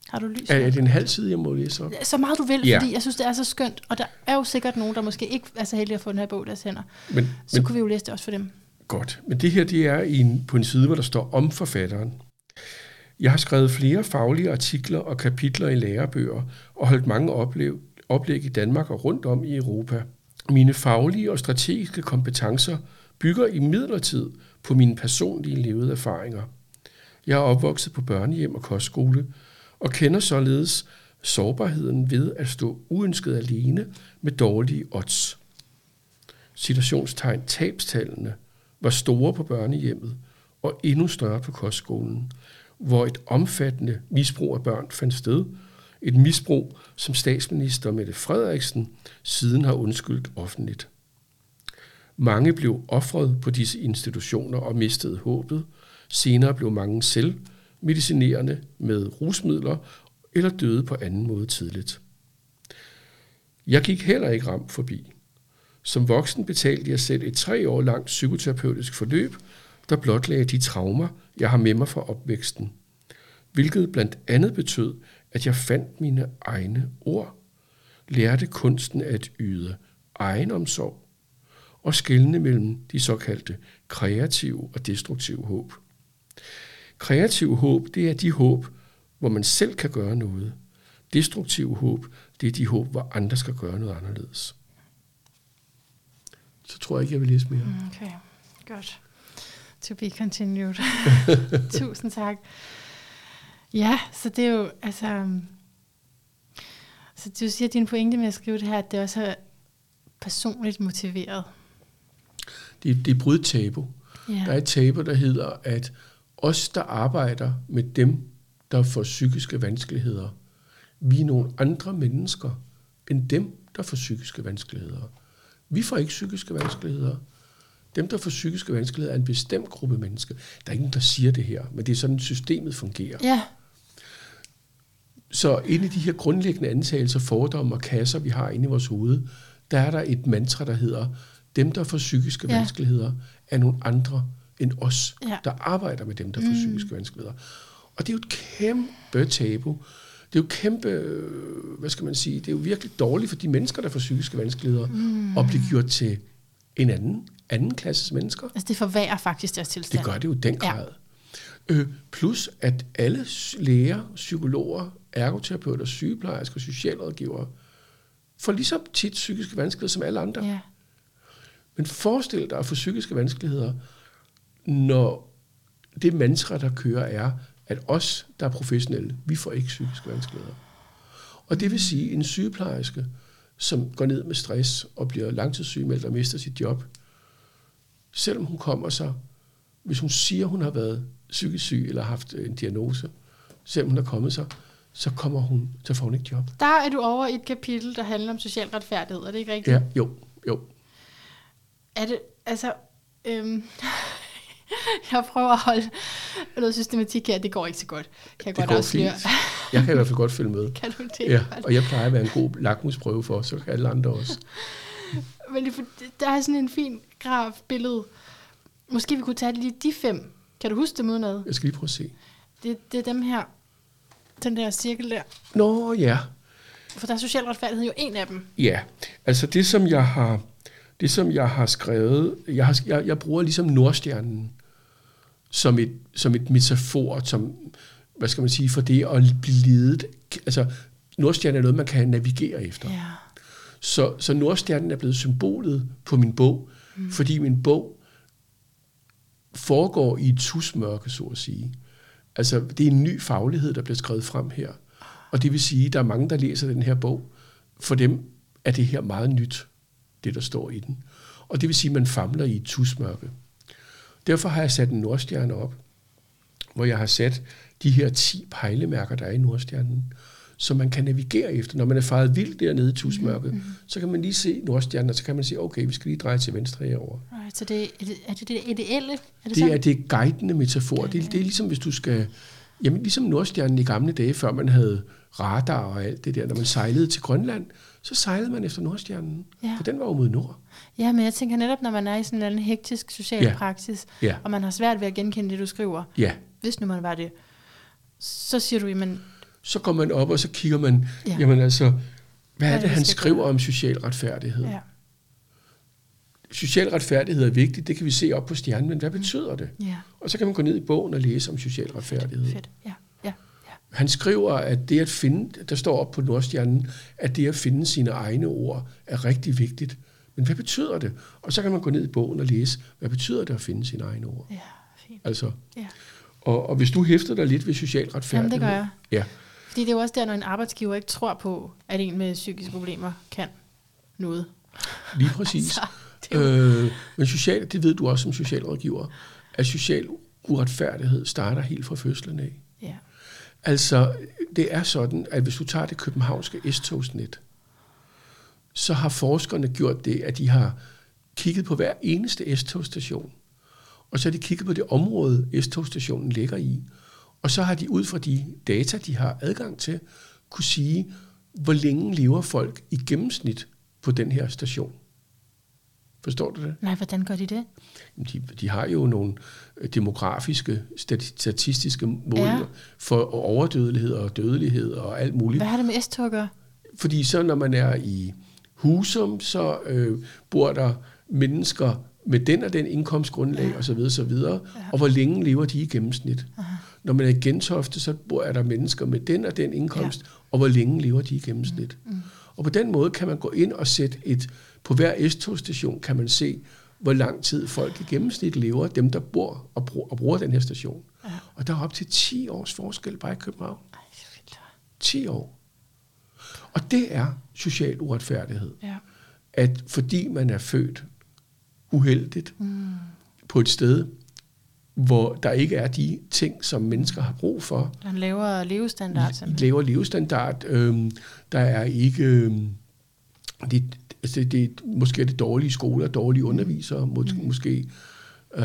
Har du lys? er, er det en halv side, jeg må læse op? Så meget du vil, Ja. fordi jeg synes, det er så skønt. Og der er jo sikkert nogen, der måske ikke er så heldige at få den her bog i deres hænder. Men, Så men kunne vi jo læse det også for dem. Godt, men det her det er i en, på en side, hvor der står om forfatteren. Jeg har skrevet flere faglige artikler og kapitler i lærebøger og holdt mange oplev, oplæg i Danmark og rundt om i Europa. Mine faglige og strategiske kompetencer bygger i midlertid på mine personlige levede erfaringer. Jeg er opvokset på børnehjem og kostskole og kender således sårbarheden ved at stå uønsket alene med dårlige odds Situationstegn tabstallene var store på børnehjemmet og endnu større på kostskolen. hvor et omfattende misbrug af børn fandt sted. Et misbrug, som statsminister Mette Frederiksen siden har undskyldt offentligt. Mange blev offret på disse institutioner og mistede håbet. Senere blev mange selv medicinerende med rusmidler eller døde på anden måde tidligt. Jeg gik heller ikke ramt forbi. Som voksen betalte jeg selv et tre år langt psykoterapeutisk forløb, der blotlagde de traumer, jeg har med mig fra opvæksten. Hvilket blandt andet betød, at jeg fandt mine egne ord, lærte kunsten at yde egenomsorg og skelne mellem de såkaldte kreative og destruktive håb. Kreativ håb, det er de håb, hvor man selv kan gøre noget. Destruktiv håb, det er de håb, hvor andre skal gøre noget anderledes. Så tror jeg ikke, jeg vil læse mere. Okay, godt. To be continued. Tusind tak. Ja, så det er jo, altså... Så du siger, at din pointe med at skrive det her, at det også er personligt motiveret. Det, det er brudt tabu. Ja. Der er et tabu, der hedder, at os, der arbejder med dem, der får psykiske vanskeligheder, vi er nogle andre mennesker end dem, der får psykiske vanskeligheder. Vi får ikke psykiske vanskeligheder. Dem, der får psykiske vanskeligheder, er en bestemt gruppe mennesker. Der er ingen, der siger det her, men det er sådan, systemet fungerer. Ja, Så inde i de her grundlæggende antagelser, fordomme og kasser, vi har inde i vores hoved, der er der et mantra, der hedder, dem, der får psykiske Ja. vanskeligheder, er nogle andre end os, Ja. der arbejder med dem, der får mm. psykiske vanskeligheder. Og det er jo et kæmpe tabu. Det er jo kæmpe, øh, hvad skal man sige, det er jo virkelig dårligt for de mennesker, der får psykiske vanskeligheder, mm. at blive gjort til en anden, anden klasses mennesker. altså det forværrer faktisk deres tilstand. Det gør det jo den grad. Ja. Øh, plus at alle læger, psykologer, ergoterapeuter, sygeplejersker, socialrådgivere får lige så tit psykiske vanskeligheder som alle andre. Ja. Men forestil dig at få psykiske vanskeligheder, når det mantra, der kører, er, at os, der er professionelle, vi får ikke psykiske vanskeligheder. Og det vil sige, en sygeplejerske, som går ned med stress og bliver langtidssygemeldt og mister sit job, selvom hun kommer sig, hvis hun siger, hun har været psykisk syg eller haft en diagnose, selvom hun har kommet sig, så kommer hun, så får hun ikke job. Der er du over i et kapitel, der handler om social retfærdighed, er det ikke rigtigt? Ja, jo, jo. Er det, altså, øhm, jeg prøver at holde noget systematik her, det går ikke så godt. Kan jeg Det godt går afsløre. fint. Jeg kan i hvert fald godt følge med. Kan du det? Ja, Godt. og jeg plejer at være en god lakmusprøve for, så kan alle andre også. Men det, er der er sådan en fin graf billede. Måske vi kunne tage lige de fem. Kan du huske dem udenad? Jeg skal lige prøve at se. Det, det er dem her. Den der cirkel der. Nå ja, For der er social retfærdighed jo en af dem. ja. Altså det, som jeg har, det, som jeg har skrevet, jeg, har, jeg, jeg bruger ligesom Nordstjernen som et, som et metafor, som, hvad skal man sige, for det at blive ledet. Altså, Nordstjernen er noget, man kan navigere efter. Ja. Så, så Nordstjernen er blevet symbolet på min bog, mm. fordi min bog foregår i et tusmørke, så at sige. Altså, det er en ny faglighed, der bliver skrevet frem her. Og det vil sige, at der er mange, der læser den her bog. For dem er det her meget nyt, det der står i den. Og det vil sige, at man famler i et tusmørke. Derfor har jeg sat en nordstjerne op, hvor jeg har sat de her 10 pejlemærker, der er i Nordstjernen, som man kan navigere efter. Når man er faret vildt dernede i tusmørket, mm-hmm. så kan man lige se Nordstjernen, og så kan man sige, okay, vi skal lige dreje til venstre herover. Right, så det, er, det, er det det ideelle? Er det, Det er det guidende metafor. Det, det er ligesom, hvis du skal... Jamen, ligesom Nordstjernen i gamle dage, før man havde radar og alt det der. Når man sejlede til Grønland, så sejlede man efter Nordstjernen, Ja. for den var jo mod nord. Ja, men jeg tænker netop, når man er i sådan en anden hektisk social Ja. praksis, Ja, og man har svært ved at genkende det, du skriver, ja. hvis nu man var det, så siger du, jamen, Så går man op, og så kigger man, Ja. ja. jamen altså, hvad er det, han skriver om social retfærdighed? ja, Social retfærdighed er vigtigt, det kan vi se op på stjernen, men hvad betyder det? ja, Og så kan man gå ned i bogen og læse om social retfærdighed. fedt, ja, ja, ja. Han skriver, at det at finde, der står op på Nordstjernen, at det at finde sine egne ord er rigtig vigtigt. Men hvad betyder det? Og så kan man gå ned i bogen og læse, hvad betyder det at finde sine egne ord? Ja, fint. Altså, Ja. og, og hvis du hæfter dig lidt ved social retfærdighed... Jamen, det gør jeg. Ja, Fordi det er jo også der, når en arbejdsgiver ikke tror på, at en med psykiske problemer kan noget. lige præcis. Så, det jo, Øh, men social, det ved du også som socialrådgiver, at social uretfærdighed starter helt fra fødslen af. Ja. Altså, det er sådan, at hvis du tager det københavnske S-togsnet, så har forskerne gjort det, at de har kigget på hver eneste S-togstation, og så har de kigget på det område, S-togstationen ligger i, og så har de ud fra de data, de har adgang til, kunne sige, hvor længe lever folk i gennemsnit på den her station. Forstår du det? Nej, hvordan gør de det? De, de har jo nogle øh, demografiske, statistiske målinger ja. for overdødelighed og dødelighed og alt muligt. Hvad har det med S-tog at gøre? Fordi så når man er i Husum, så øh, bor der mennesker med den og den indkomstgrundlag ja. osv. osv. Ja. Og hvor længe lever de i gennemsnit? Aha. Når man er i Gentofte, så bor er der mennesker med den og den indkomst, ja. og hvor længe lever de i gennemsnit? Mm. Mm. Og på den måde kan man gå ind og sætte et, på hver S-togstation kan man se, hvor lang tid folk i gennemsnit lever, dem der bor og bruger, og bruger den her station. Ja. Og der er op til 10 års forskel bare i København. Ej, 10 år. Og det er social uretfærdighed. Ja. At fordi man er født uheldigt mm. på et sted, hvor der ikke er de ting, som mennesker har brug for. Der er en lavere levestandard. Simpelthen. Lavere levestandard. Øhm, der er ikke... Øhm, det, altså det, det, måske er det dårlige skoler, dårlige undervisere, måske, mm. måske øh,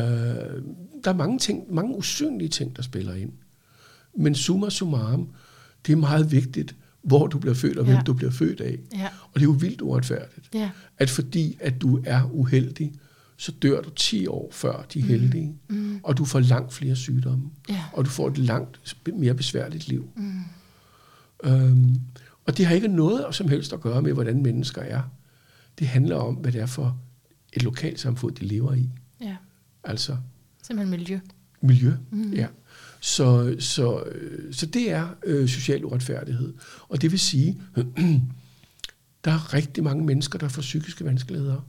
der er mange ting, mange usynlige ting, der spiller ind. Men summa summarum, det er meget vigtigt, hvor du bliver født og ja. hvem du bliver født af. Ja. Og det er jo vildt uretfærdigt. Ja. At fordi at du er uheldig, så dør du 10 år før de mm. heldige, mm. og du får langt flere sygdomme, ja. og du får et langt mere besværligt liv. Mm. Øhm, og det har ikke noget som helst at gøre med, hvordan mennesker er. Det handler om, hvad det er for et lokalsamfund, de lever i. Ja. Altså. Simpelthen miljø. Miljø, mm. ja. Så, så, så det er øh, social uretfærdighed. Og det vil sige, der er rigtig mange mennesker, der får psykiske vanskeligheder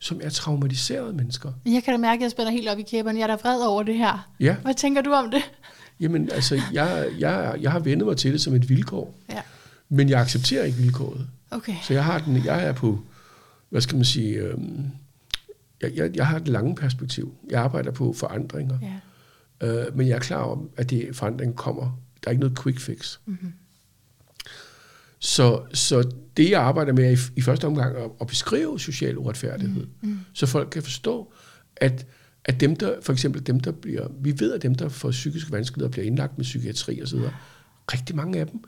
som er traumatiserede mennesker. Jeg kan da mærke, at jeg spænder helt op i kæberne. Jeg er da vred over det her. Ja. Hvad tænker du om det? Jamen, altså, jeg, jeg, jeg har vendet mig til det som et vilkår. Ja. Men jeg accepterer ikke vilkåret. Okay. Så jeg har den, jeg er på, hvad skal man sige, øhm, jeg, jeg, jeg har et lange perspektiv. Jeg arbejder på forandringer. Ja. Øh, men jeg er klar om, at det forandring kommer. Der er ikke noget quick fix. Mm-hmm. Så, så det, jeg arbejder med, er i, i første omgang at, at beskrive social uretfærdighed, mm. Mm. så folk kan forstå, at, at dem, der, for eksempel dem, der bliver, vi ved, at dem, der får psykiske vanskeligheder, bliver indlagt med psykiatri osv., rigtig mange af dem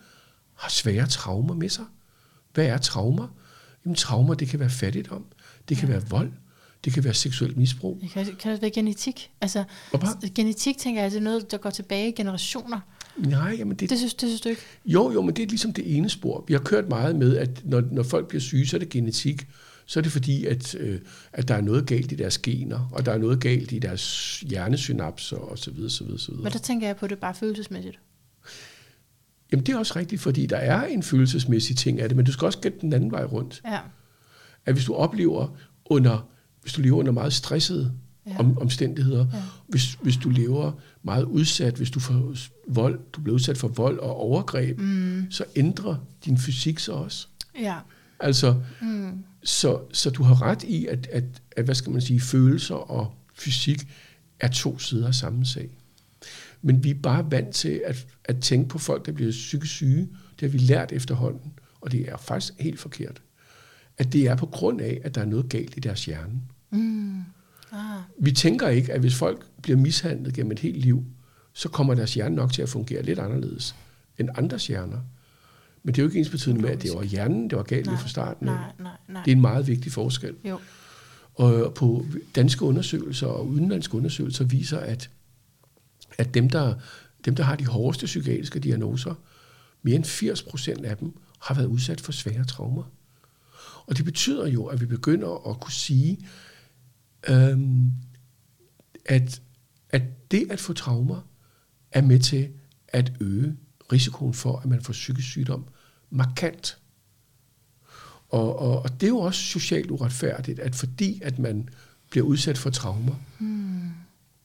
har svære traumer med sig. Hvad er traumer? Jamen traumer, det kan være fattigdom, det kan ja. være vold, det kan være seksuelt misbrug. Det kan, kan det være genetik? Altså, genetik, tænker jeg, er noget, der går tilbage i generationer. Nej, jamen det, det, synes, det synes du ikke? Jo, jo, men det er ligesom det ene spor. Vi har kørt meget med, at når, når folk bliver syge, så er det genetik. Så er det fordi, at, øh, at der er noget galt i deres gener, og der er noget galt i deres hjernesynapser osv. så videre, så videre. Men der tænker jeg på det bare følelsesmæssigt. Jamen det er også rigtigt, fordi der er en følelsesmæssig ting af det, men du skal også gætte den anden vej rundt. Ja. At hvis du oplever under, hvis du lever under meget stressede ja. om, omstændigheder. Ja. Hvis, hvis du lever meget udsat, hvis du får vold, du bliver udsat for vold og overgreb, mm. så ændrer din fysik sig også. Ja. Altså, mm. så, så du har ret i, at, at, at, hvad skal man sige, følelser og fysik er to sider af samme sag. Men vi er bare vant til at, at tænke på folk, der bliver psykisk syge. Det har vi lært efterhånden, og det er faktisk helt forkert. At det er på grund af, at der er noget galt i deres hjerne. Mm. Ah. Vi tænker ikke, at hvis folk bliver mishandlet gennem et helt liv, så kommer deres hjerne nok til at fungere lidt anderledes end andres hjerner. Men det er jo ikke ens betydende med, at det var hjernen, det var galt nej, fra starten. Nej, nej, nej. Det er en meget vigtig forskel. Jo. Og på danske undersøgelser og udenlandske undersøgelser viser, at, at dem, der, dem, der har de hårdeste psykiatriske diagnoser, mere end 80 procent af dem har været udsat for svære traumer. Og det betyder jo, at vi begynder at kunne sige, øhm, at, at det at få traumer er med til at øge risikoen for, at man får psykisk sygdom markant. Og, og, og det er jo også socialt uretfærdigt, at fordi at man bliver udsat for traumer, hmm.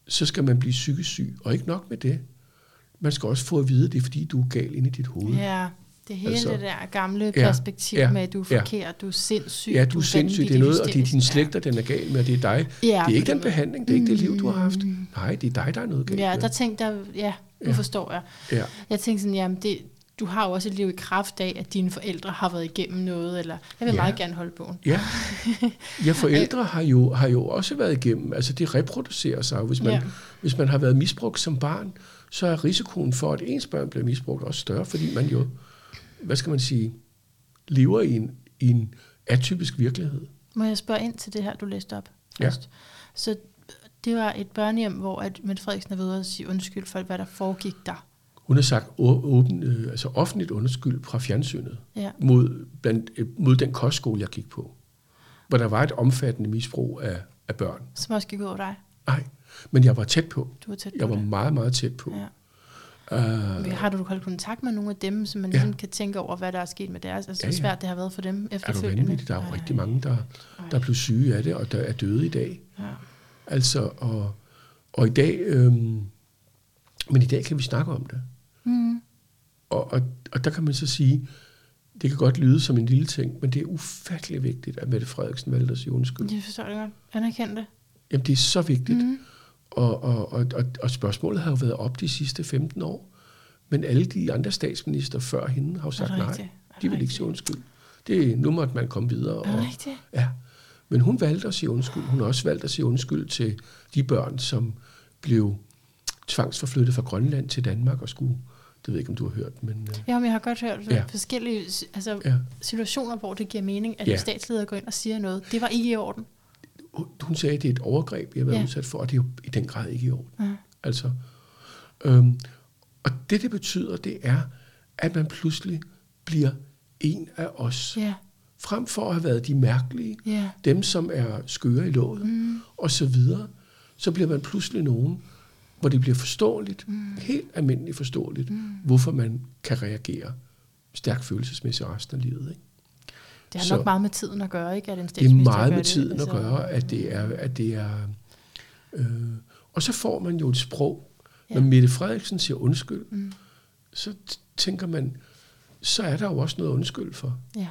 så skal man blive psykisk syg. Og ikke nok med det. Man skal også få at vide, det fordi, du er gal inde i dit hoved. Ja, Det hele Altså, det der gamle ja, perspektiv ja, med, at du er ja. forkert, du er sindssyg, Ja, du er sindssyg, det er noget, og det er din slægter, den er gal med, og det er dig. Ja, det er ikke den måde. behandling, det er ikke det liv, du har haft. Nej, det er dig, der er noget galt Ja, med. der tænkte jeg, ja, nu Ja. forstår jeg. Ja. Jeg tænkte sådan, jamen det, du har jo også et liv i kraft af, at dine forældre har været igennem noget, eller jeg vil Ja. meget gerne holde bogen. Ja. ja, forældre har jo, har jo også været igennem, altså det reproducerer sig. Hvis man, Ja. ja. hvis man har været misbrugt som barn, så er risikoen for, at ens børn bliver misbrugt også større, fordi man jo, hvad skal man sige, lever i en, i en atypisk virkelighed. Må jeg spørge ind til det her, du læste op Ja. først? Så det var et børnehjem, hvor at Mette Frederiksen er ved at sige undskyld for, hvad der foregik der. Hun har sagt åben, øh, altså offentligt undskyld fra fjernsynet Ja. mod, blandt, øh, mod den kostskole, jeg gik på, hvor der var et omfattende misbrug af, af børn. Som også gik ud over dig. Nej, men jeg var tæt på. Du var tæt på Jeg var det. meget, meget tæt på. Ja. Uh, Har du holdt kontakt med nogle af dem, så man Ja. ligesom kan tænke over, hvad der er sket med deres? Altså, Ja, ja. svært det har været for dem er du efterfølgende? Der er jo Ej. rigtig mange, der, der blev syge af det, og der er døde i dag. Ja. Altså, og, og i dag, øhm, men i dag kan vi snakke om det. Mm. Og, og, og der kan man så sige, det kan godt lyde som en lille ting, men det er ufattelig vigtigt, at Mette Frederiksen valgte at sige undskyld. Det forstår jeg godt. Anerkend det. Jamen, det er så vigtigt. Mm. Og, og, og, og, og spørgsmålet har jo været op de sidste 15 år. Men alle de andre statsminister før hende har jo sagt nej. rigtigt? De vil ikke sige undskyld. Det, nu måtte man komme videre. Er Og, ja. Men hun valgte at sige undskyld. Hun har også valgt at sige undskyld til de børn, som blev tvangsforflyttet fra Grønland til Danmark og skulle, det ved jeg ikke, om du har hørt, men øh, Ja, men jeg har godt hørt Ja. forskellige altså, ja. situationer, hvor det giver mening, at Ja. ja. statsleder går ind og siger noget. Det var ikke i orden. Hun- sagde, at det er et overgreb, jeg har været Ja. udsat for, og det er jo i den grad ikke i orden. Ja. Altså, øhm, og det, det betyder, det er, at man pludselig bliver en af os. Ja, Frem for at have været de mærkelige, ja. dem som er skøre i låget, mm. og så videre, så bliver man pludselig nogen, hvor det bliver forståeligt, mm. helt almindeligt forståeligt, mm. hvorfor man kan reagere stærkt følelsesmæssigt resten af livet. Ikke? Det har Så- nok meget med tiden at gøre, ikke? At en Det er meget med tiden at altså. gøre, at det er... At det er øh, og så får man jo et sprog. Ja. Når Mette Frederiksen siger undskyld, Mm. så tænker man, så er der jo også noget undskyld for. Ja.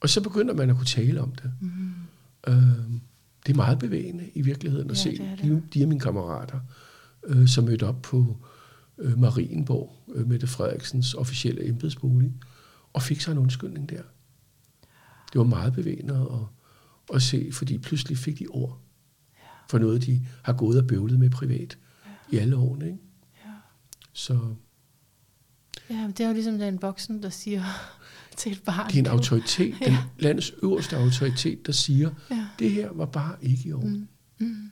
Og så begynder man at kunne tale om det. Mm. Øh, det er meget bevægende i virkeligheden at Ja, se det det. de, de af mine kammerater, øh, som mødte op på øh, Marienborg, øh, Mette Frederiksens officielle embedsbolig, og fik sig en undskyldning der. Det var meget bevægende at, at se, fordi pludselig fik de ord for noget, de har gået og bøvlet med privat i alle årene. Ikke? Ja. Så ja, men det er jo ligesom den voksen, der siger til et barn. det er en autoritet, den landets øverste autoritet, der siger, Ja. det her var bare ikke i orden. Mm. Mm.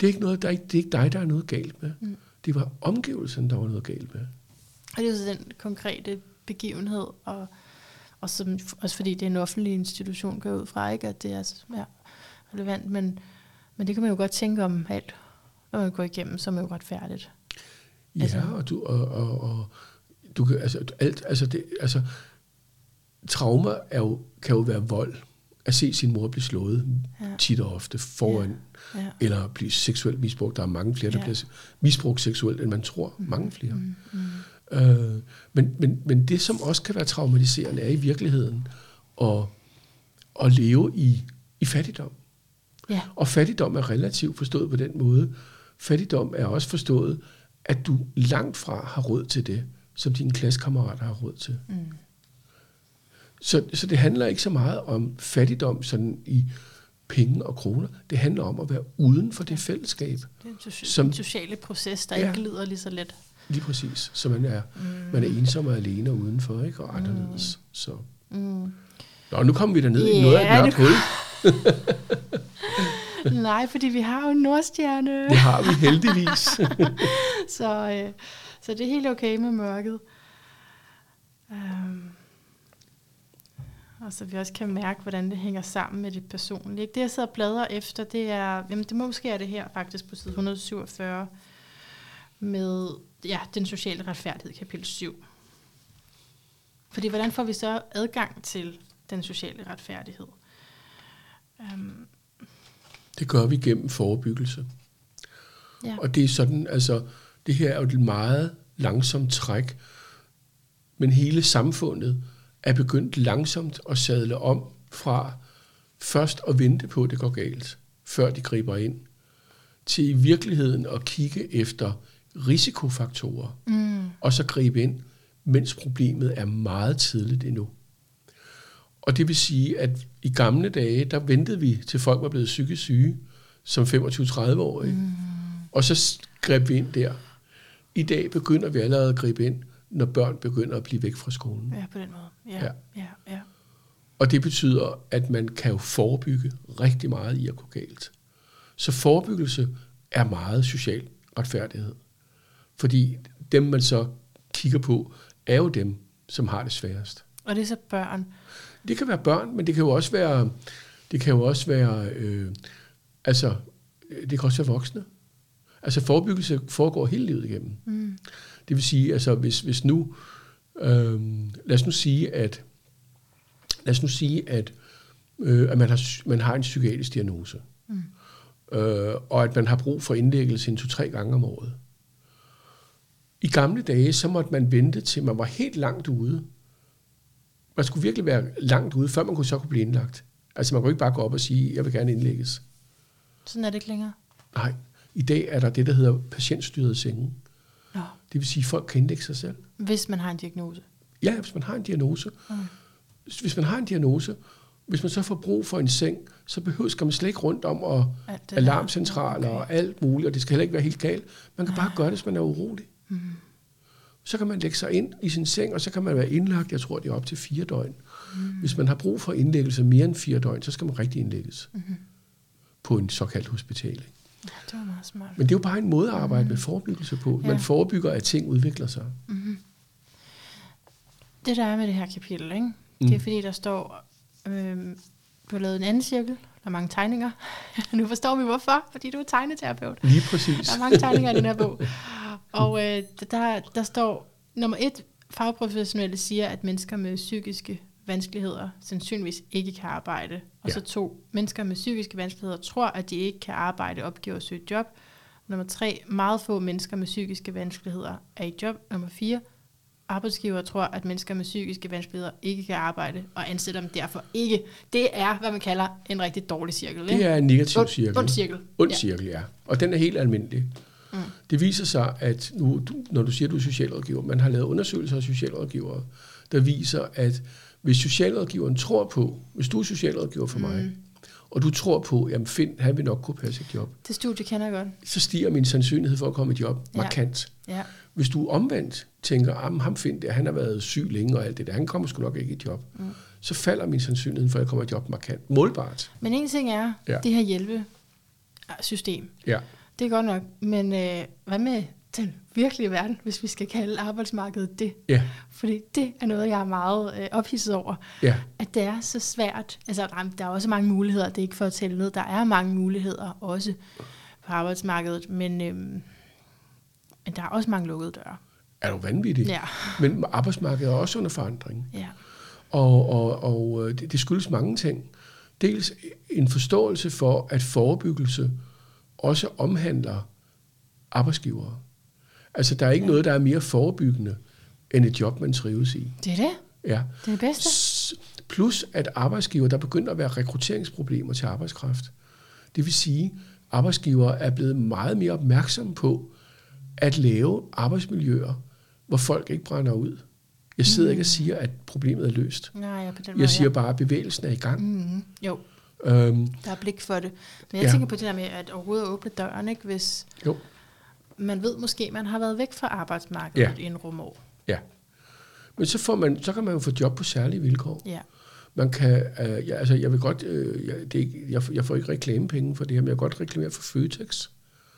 Det er ikke, noget, der er, ikke- det er ikke dig, der er noget galt med. Mm. Det var omgivelserne, der var noget galt med. Og det er jo så den konkrete begivenhed, og, og som, også fordi det er en offentlig institution, går ud fra, ikke, at det er ja, relevant, men, men det kan man jo godt tænke om alt, når man går igennem, som er jo retfærdigt. Ja, Altså- og du, og, og, og du kan, altså, alt, altså, det, altså, traumer er jo, kan jo være vold. At se sin mor blive slået Ja. tit og ofte foran, Ja. Ja. eller blive seksuelt misbrugt. Der er mange flere, der Ja. bliver misbrugt seksuelt, end man tror. Mange flere. Mm, mm. Øh, men, men, men det, som også kan være traumatiserende, er i virkeligheden at, at leve i, i fattigdom. Ja. Og fattigdom er relativt forstået på den måde. Fattigdom er også forstået, at du langt fra har råd til det, som dine klassekammerater har råd til. Mm. Så, så det handler ikke så meget om fattigdom sådan i penge og kroner. Det handler om at være uden for det fællesskab. Det er en soci- Som- sociale proces, der ja. ikke glider lige så let. Lige præcis. Så man er, mm. man er ensom og alene og udenfor, ikke? Og anderledes. Så. Mm. Nå, nu kommer vi derned i Ja, noget af et mørkt hul. Nej, fordi vi har jo en nordstjerne. Det har vi heldigvis. Så, øh, så det er helt okay med mørket. Um, og så vi også kan mærke, hvordan det hænger sammen med det personlige. Ikke? Det, jeg sidder og bladrer efter, det er, jamen det må måske er det her faktisk på side 147, med ja, den sociale retfærdighed, kapitel 7. Fordi hvordan får vi så adgang til den sociale retfærdighed? Um, Det gør vi gennem forebyggelse. ja. Og det er sådan, altså, det her er jo et meget langsomt træk, men hele samfundet er begyndt langsomt at sadle om fra først at vente på, at det går galt, før de griber ind, til i virkeligheden at kigge efter risikofaktorer, mm. og så gribe ind, mens problemet er meget tidligt endnu. Og det vil sige, at i gamle dage, der ventede vi til folk var blevet psykisk syge, som 25-30-årige, mm. og så greb vi ind der. I dag begynder vi allerede at gribe ind, når børn begynder at blive væk fra skolen. Ja, på den måde. Ja, ja. ja, ja. Og det betyder, at man kan jo forebygge rigtig meget i at gå galt. Så forebyggelse er meget social retfærdighed. Fordi dem, man så kigger på, er jo dem, som har det sværest. Og det er så børn? Det kan være børn, men det kan jo også være, det kan jo også være, øh, altså, det kan også være voksne. Altså forebyggelse foregår hele livet igennem. Mm. Det vil sige, altså hvis, hvis nu, øh, lad os nu sige, at lad os nu sige, at, øh, at man, har, man har en psykiatrisk diagnose, mm. øh, og at man har brug for indlæggelse en to-tre gange om året. I gamle dage, så måtte man vente til man var helt langt ude. Man skulle virkelig være langt ude, før man kunne så kunne blive indlagt. Altså man kunne ikke bare gå op og sige, jeg vil gerne indlægges. Sådan er det ikke længere? Nej. I dag er der det, der hedder patientstyret senge. Ja. Det vil sige, at folk kan indlægge sig selv. Hvis man har en diagnose? Ja, hvis man har en diagnose. Mm. Hvis man har en diagnose, hvis man så får brug for en seng, så behøver skal man slet ikke rundt om og alarmcentraler okay. og alt muligt, og det skal heller ikke være helt galt. Man kan bare gøre det, hvis man er urolig. Mm. Så kan man lægge sig ind i sin seng, og så kan man være indlagt, jeg tror, det er op til fire døgn. Mm. Hvis man har brug for indlæggelse mere end fire døgn, så skal man rigtig indlægges mm. på en såkaldt hospitaling. Ja, det var meget smart. Men det er jo bare en måde at arbejde mm. med forebyggelse på. Ja. Man forebygger, at ting udvikler sig. Mm. Det der er med det her kapitel, ikke? Mm. det er fordi, der står, øh, du har lavet en anden cirkel, der er mange tegninger. nu forstår vi hvorfor, fordi du er tegneterapeut. Lige præcis. Der er mange tegninger i den her bog. Og øh, der, der står, nummer et, fagprofessionelle siger, at mennesker med psykiske vanskeligheder sandsynligvis ikke kan arbejde. Og ja. så to, mennesker med psykiske vanskeligheder tror, at de ikke kan arbejde, opgiver at søge job. Nummer tre, meget få mennesker med psykiske vanskeligheder er i job. Nummer fire, arbejdsgiver tror, at mennesker med psykiske vanskeligheder ikke kan arbejde, og ansætter dem derfor ikke. Det er, hvad man kalder en rigtig dårlig cirkel. Ikke? Det er en negativ cirkel. Ond cirkel. Ond cirkel, ja. Og den er helt almindelig. Mm. Det viser sig, at nu, du, når du siger, at du er socialrådgiver, man har lavet undersøgelser af socialrådgivere, der viser, at hvis socialrådgiveren tror på, hvis du er socialrådgiver for mm. mig, og du tror på, at Finn, han vil nok kunne passe et job. Det studie kender jeg godt. Så stiger min sandsynlighed for at komme i job ja. markant. Ja. Hvis du omvendt tænker, at ham Finn der, han har været syg længe og alt det der, han kommer sgu nok ikke i job, mm. så falder min sandsynlighed for, at jeg kommer i job markant. Målbart. Men en ting er, ja. det her hjælpesystem. Ja. Det er godt nok, men øh, hvad med den virkelige verden, hvis vi skal kalde arbejdsmarkedet det. Ja. Fordi det er noget, jeg er meget øh, ophidset over. Ja. At det er så svært. Altså, der er også mange muligheder, det er ikke for at tælle noget. Der er mange muligheder også på arbejdsmarkedet, men, øh, men der er også mange lukkede døre. Er du vanvittig? Ja. Men arbejdsmarkedet er også under forandring. Ja. Og, og, og øh, det, det skyldes mange ting. Dels en forståelse for, at forebyggelse også omhandler arbejdsgivere. Altså, der er ikke ja. noget, der er mere forebyggende, end et job, man trives i. Det er det? Ja. Det er det bedste. Plus, at arbejdsgiver, der begynder at være rekrutteringsproblemer til arbejdskraft. Det vil sige, arbejdsgiver er blevet meget mere opmærksomme på at lave arbejdsmiljøer, hvor folk ikke brænder ud. Jeg sidder mm. ikke og siger, at problemet er løst. Nej, ja, på den måde, jeg siger ja. bare, at bevægelsen er i gang. Mm. Jo. Øhm, der er blik for det. Men jeg ja. tænker på det der med at overhovedet åbne døren, ikke? hvis jo. man ved måske, at man har været væk fra arbejdsmarkedet ja. i en rumår. Ja. Men så, får man, så kan man jo få job på særlige vilkår. Ja. Man kan, øh, ja, altså jeg vil godt, øh, jeg, det er, jeg, jeg får ikke reklamepenge for det her, men jeg vil godt reklamere for Føtex.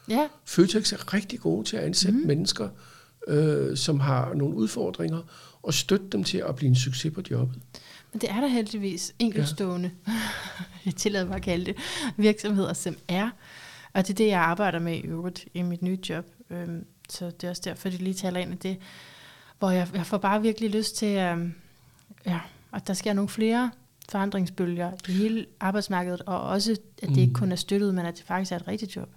Ja. Føtex er rigtig gode til at ansætte mm. mennesker, øh, som har nogle udfordringer, og støtte dem til at blive en succes på jobbet. Men det er der heldigvis enkeltstående, ja. jeg tillader mig at kalde det, virksomheder, som er. Og det er det, jeg arbejder med i øvrigt i mit nye job. Øhm, så det er også derfor, det lige taler ind i det. Hvor jeg, jeg får bare virkelig lyst til, øhm, ja, at der sker nogle flere forandringsbølger i hele arbejdsmarkedet, og også, at det mm. ikke kun er støttet, men at det faktisk er et rigtigt job.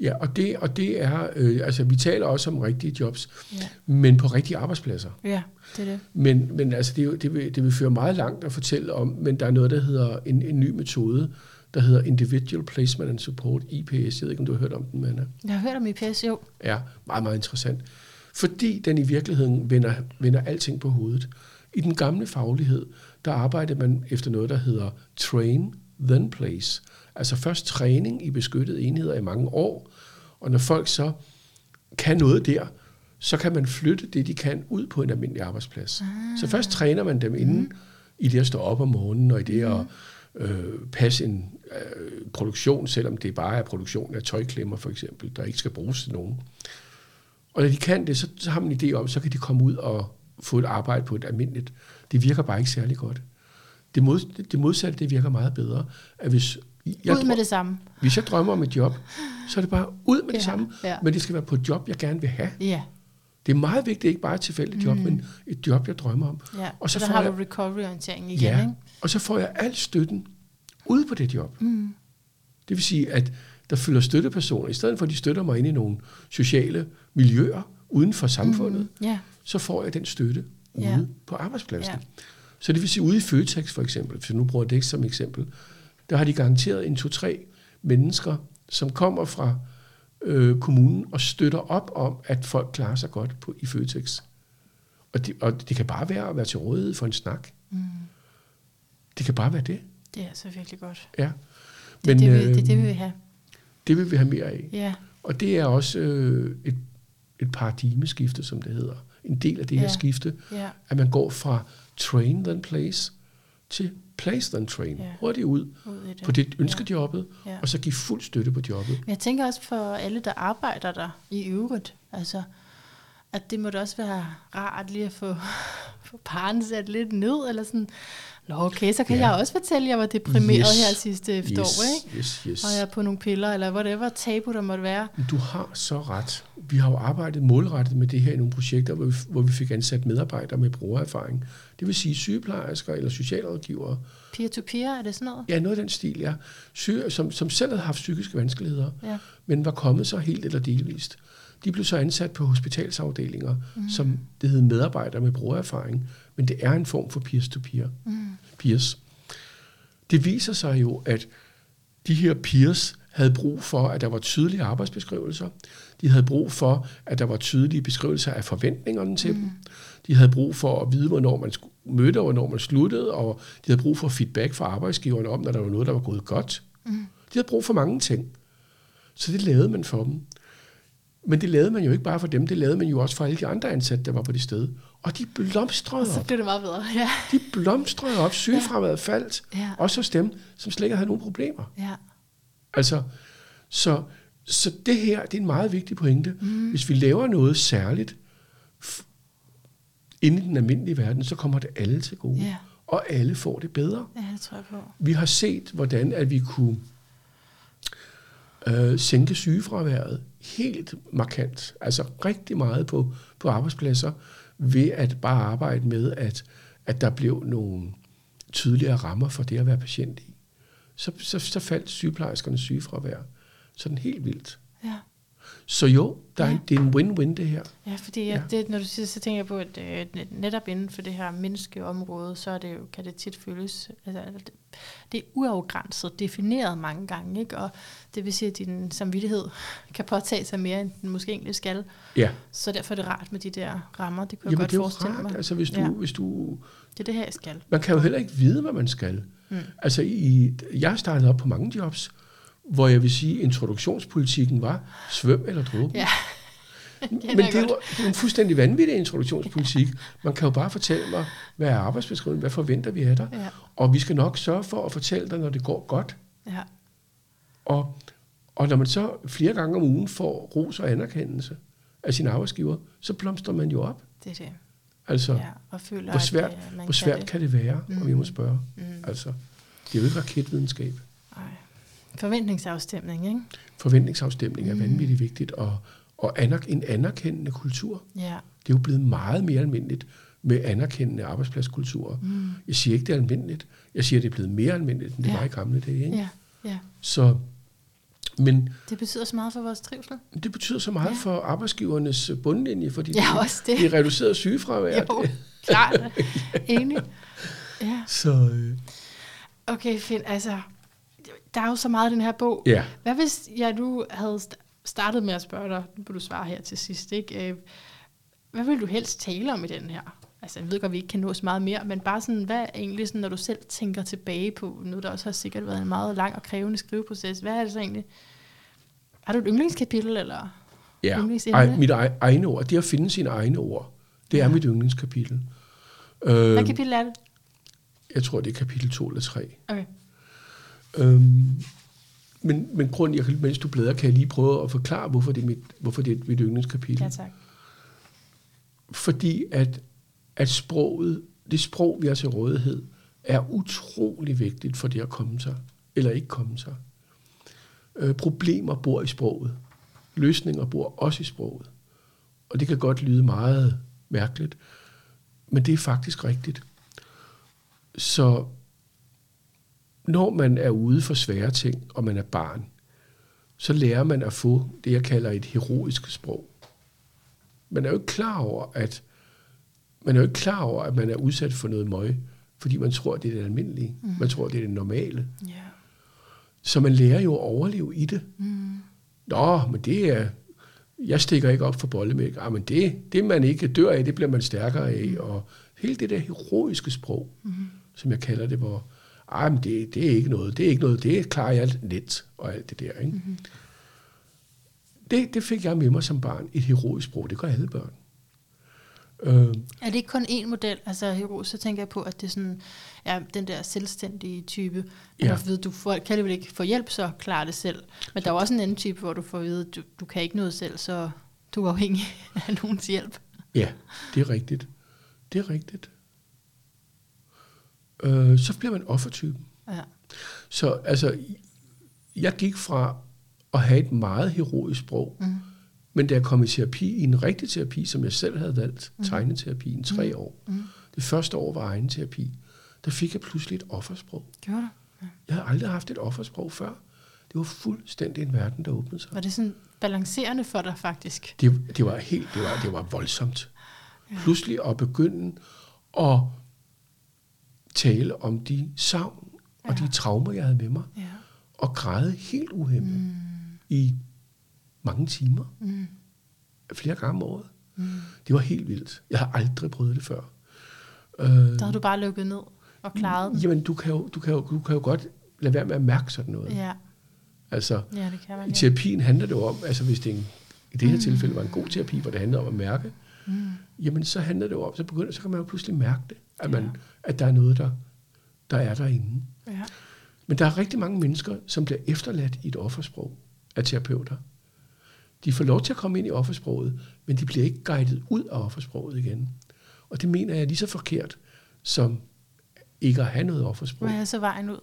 Ja, og det, og det er, øh, altså vi taler også om rigtige jobs, Ja. men på rigtige arbejdspladser. Ja, det er det. Men, men altså, det, jo- det, vil, det vil føre meget langt at fortælle om, men der er noget, der hedder en, en ny metode, der hedder Individual Placement and Support, IPS. Jeg ved ikke, om du har hørt om den, Manna. Jeg har hørt om IPS, jo. er meget, meget interessant. Fordi den i virkeligheden vender, vender alting på hovedet. I den gamle faglighed, der arbejdede man efter noget, der hedder train, then place. Altså først træning i beskyttede enheder i mange år, og når folk så kan noget der, så kan man flytte det, de kan, ud på en almindelig arbejdsplads. Ah. Så først træner man dem inden mm. i det at stå op om morgenen, og i det at øh, passe en øh, produktion, selvom det bare er produktion af tøjklemmer for eksempel, der ikke skal bruges til nogen. Og når de kan det, så, så har man en idé om, så kan de komme ud og få et arbejde på et almindeligt. Det virker bare ikke særlig godt. Det, mod, det modsatte, det virker meget bedre. At hvis, jeg Ud med det samme. hvis jeg drømmer om et job, så er det bare ud med det Ja, samme. ja. Men det skal være på et job, jeg gerne vil have. Ja, Det er meget vigtigt, ikke bare et tilfældigt job, men et job, jeg drømmer om. ja. Og så så, får har jeg- du recovery-orienteringen igen, Ja, ikke? og så får jeg al støtten ude på det job. Mm. Det vil sige, at der følger støttepersoner. I stedet for, at de støtter mig ind i nogle sociale miljøer uden for samfundet, mm. Ja, så får jeg den støtte ude Ja. på arbejdspladsen. Ja. Så det vil sige, ude i Føtex for eksempel, hvis jeg nu bruger det som eksempel, der har de garanteret en to-tre mennesker, som kommer fra øh, kommunen og støtter op om, at folk klarer sig godt på, i Føtex. Og det, og det kan bare være at være til rådighed for en snak. Mm. Det kan bare være det. det er altså virkelig godt. Ja. Det, er det, vi, det er det, vi øh, vil have. det vil vi have mere af. Ja, Og det er også øh, et, et paradigmeskifte, som det hedder. En del af det her Ja. skifte, ja, at man går fra train then place til place then train. Ja. Hurtigt ud ud på det ønskejobbet, Ja. og så give fuld støtte på jobbet. Men jeg tænker også for alle, der arbejder der i øvrigt, altså, at det må da også være rart lige at få, få paren sat lidt ned, eller sådan, Nå okay, så kan Ja. jeg også fortælle, at jeg var deprimeret Yes. her sidste efterår, yes, ikke? yes, yes. Og jeg er på nogle piller, eller whatever tabu der måtte være. Du har så ret. Vi har jo arbejdet målrettet med det her i nogle projekter, hvor vi, hvor vi fik ansat medarbejdere med brugererfaring. Det vil sige sygeplejersker eller socialrådgivere. Peer-to-peer, er det sådan noget? Ja, noget af den stil, ja. Syge, som, som selv havde haft psykiske vanskeligheder, Ja. men var kommet så helt eller delvist. De blev så ansat på hospitalsafdelinger, mm. som det hed medarbejdere med brugererfaring, men det er en form for peers-to-peer. Mm. Peers. Det viser sig jo, at de her peers havde brug for, at der var tydelige arbejdsbeskrivelser. De havde brug for, at der var tydelige beskrivelser af forventningerne til mm. dem. De havde brug for at vide, hvornår man skulle mødte, og hvornår man sluttede, og de havde brug for feedback fra arbejdsgiverne om, når der var noget, der var gået godt. Mm. De havde brug for mange ting. Så det lavede man for dem. Men det lavede man jo ikke bare for dem, det lavede man jo også for alle de andre ansatte, der var på det sted. Og de blomstrede Så op. blev det meget bedre, ja. De blomstrede op. Sygefraværet faldt. Ja. Også hos dem, som slet ikke havde nogen problemer. Ja, Altså, så, så det her, det er en meget vigtig pointe. Mm. Hvis vi laver noget særligt inde i den almindelige verden, så kommer det alle til gode. Ja. Og alle får det bedre. ja, det tror jeg på. Vi har set, hvordan at vi kunne øh, sænke sygefraværet helt markant. Altså rigtig meget på, på arbejdspladser, ved at bare arbejde med, at, at der blev nogle tydeligere rammer for det at være patient i. Så, så, så faldt sygeplejerskernes sygefravær sådan helt vildt. Ja. Så jo, der er Ja. det er en win-win det her. Ja, fordi ja. Ja. Det, når du siger, så tænker jeg på, at øh, net- netop inden for det her menneskeområde, så er det jo, kan det tit føles, altså, det, det er uafgrænset, defineret mange gange, ikke? og det vil sige, at din samvittighed kan påtage sig mere, end den måske egentlig skal. Ja, Så derfor er det rart med de der rammer, det kunne jeg Jamen, godt det er jo forestille rart. mig. Altså, hvis du, Ja. hvis du Det er det her, jeg skal. Man kan jo heller ikke vide, hvad man skal. Mm. Altså, i, jeg har startet op på mange jobs, hvor jeg vil sige, introduktionspolitikken var svøm eller drukke. Ja. Men det er, jo, det er en fuldstændig vanvittig introduktionspolitik. Man kan jo bare fortælle mig, hvad er arbejdsbeskrivelsen, hvad forventer vi af dig? Ja. Og vi skal nok sørge for at fortælle dig, når det går godt. Ja. Og, og når man så flere gange om ugen får ros og anerkendelse af sin arbejdsgiver, så blomstrer man jo op. Det er det. Altså, Ja, og føler, hvor svært, at øh, man hvor svært det. kan det være, mm. om jeg må spørge? Mm. Altså, det er jo ikke raketvidenskab. Forventningsafstemning, ikke? Forventningsafstemning er vanvittigt vigtigt, og, og anerk- en anerkendende kultur. Ja. Det er jo blevet meget mere almindeligt med anerkendende arbejdspladskulturer. Mm. Jeg siger ikke, det er almindeligt. Jeg siger, det er blevet mere almindeligt, end det Ja. var i gamle dage. Ikke? Ja. Ja. Så Men Det betyder så meget for vores trivsel. det betyder så meget Ja. for arbejdsgivernes bundlinje, fordi Ja, også det. det er reduceret sygefravær. Jo, klart. Enig. Ja. Så øh, Okay, Finn, altså, der er jo så meget i den her bog. ja, Hvad hvis jeg nu havde st- startet med at spørge dig, nu vil du svare her til sidst, ikke? Øh, Hvad vil du helst tale om i den her? Altså, jeg ved godt, at vi ikke kan nå så meget mere, men bare sådan, hvad er egentlig sådan, når du selv tænker tilbage på, nu der også har sikkert været en meget lang og krævende skriveproces, hvad er det så egentlig? Har du et yndlingskapitel, eller? ja. Yndlingsemne? Mit egne ord, det at finde sine egne ord, det er Ja. mit yndlingskapitel. Hvad Øh, kapitel er det? jeg tror, det er kapitel 2 eller 3. Okay. Øhm, men, men grund, jeg kan, mens du bladrer, kan jeg lige prøve at forklare, hvorfor det er mit, hvorfor det er mit yndlingskapitel. Ja, tak. Fordi at, at sproget, det sprog, vi har til rådighed, er utrolig vigtigt for det at komme sig, eller ikke komme sig. Øh, problemer bor i sproget. Løsninger bor også i sproget. Og det kan godt lyde meget mærkeligt, men det er faktisk rigtigt. Så når man er ude for svære ting, og man er barn, så lærer man at få det, jeg kalder et heroisk sprog. Man er jo ikke klar over, at man er jo ikke klar over, at man er udsat for noget møg, fordi man tror, det er det almindelige. Mm. Man tror, det er det normale. Ja. Så man lærer jo at overleve i det. Mm. Nå, men det er... Jeg stikker ikke op for bollemælk. Ah, men det, det, man ikke dør af, det bliver man stærkere af. Og hele det der heroiske sprog, Mm. som jeg kalder det, hvor ah, men det, det er ikke noget, det er ikke noget, det klarer jeg let, og alt det der. Ikke? Mm-hmm. Det, det fik jeg med mig som barn, et heroisk sprog. Det gør alle børn. Øh, Er det ikke kun én model, altså hero, så tænker jeg på, at det er sådan, ja, den der selvstændige type. Ja. Du ved, du får, kan vel ikke få hjælp, så klar det selv. Men der er også en anden type, hvor du får at vide, at du, du kan ikke noget selv, så du er afhængig af nogens hjælp. Ja, det er rigtigt. Det er rigtigt. Øh, så bliver man offertypen. Ja. Så altså, jeg gik fra at have et meget heroisk sprog, Mm. men da jeg kom i terapi, i en rigtig terapi, som jeg selv havde valgt, tegneterapi, i tre år, Mm. det første år var egen terapi, der fik jeg pludselig et offersprog. Gjorde du? Jeg havde aldrig haft et offersprog før. Det var fuldstændig en verden, der åbnede sig. Var det sådan balancerende for dig faktisk? Det, det var helt, det var, det var voldsomt. Pludselig at begynde at tale om de savn og Ja. de traumer, jeg havde med mig, Ja. og græde helt uhemmet Mm. i mange timer, Mm. flere gange om året. Mm. Det var helt vildt. Jeg har aldrig prøvet det før. Der havde du bare lukket ned og klaret den. jamen, du kan, jo, du, kan jo, du kan jo godt lade være med at mærke sådan noget. Ja, Altså, ja det kan man i jo. terapien handler det jo om, altså hvis det en, i det her tilfælde var en god terapi, hvor det handlede om at mærke, Mm. jamen så handler det jo om, så, begynder, så kan man jo pludselig mærke det, at, man, Ja. at der er noget, der, der er derinde. Ja. Men der er rigtig mange mennesker, som bliver efterladt i et offersprog af terapeuter. De får lov til at komme ind i offersproget, men de bliver ikke guidet ud af offersproget igen. Og det mener jeg er lige så forkert, som ikke at have noget offersprog. Hvad er så vejen ud?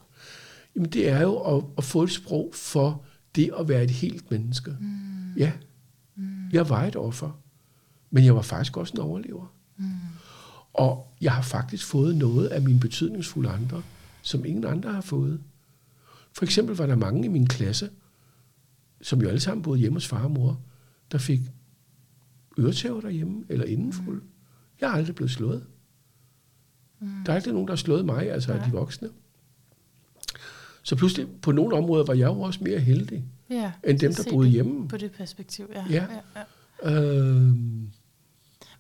Jamen det er jo at, at få et sprog for det at være et helt menneske. Mm. Ja, Mm. jeg var et offer, men jeg var faktisk også en overlever. Mm. Og jeg har faktisk fået noget af mine betydningsfulde andre, som ingen andre har fået. For eksempel var der mange i min klasse, som jo alle sammen boede hjemme hos far og mor, der fik øretæver derhjemme, eller indenfuld. Jeg er aldrig blevet slået. Mm. Der er aldrig nogen, der har slået mig, altså af Ja. de voksne. Så pludselig, på nogle områder, var jeg jo også mere heldig, Ja, end dem, der boede hjemme. På det perspektiv, ja. Ja. ja, ja. Øhm,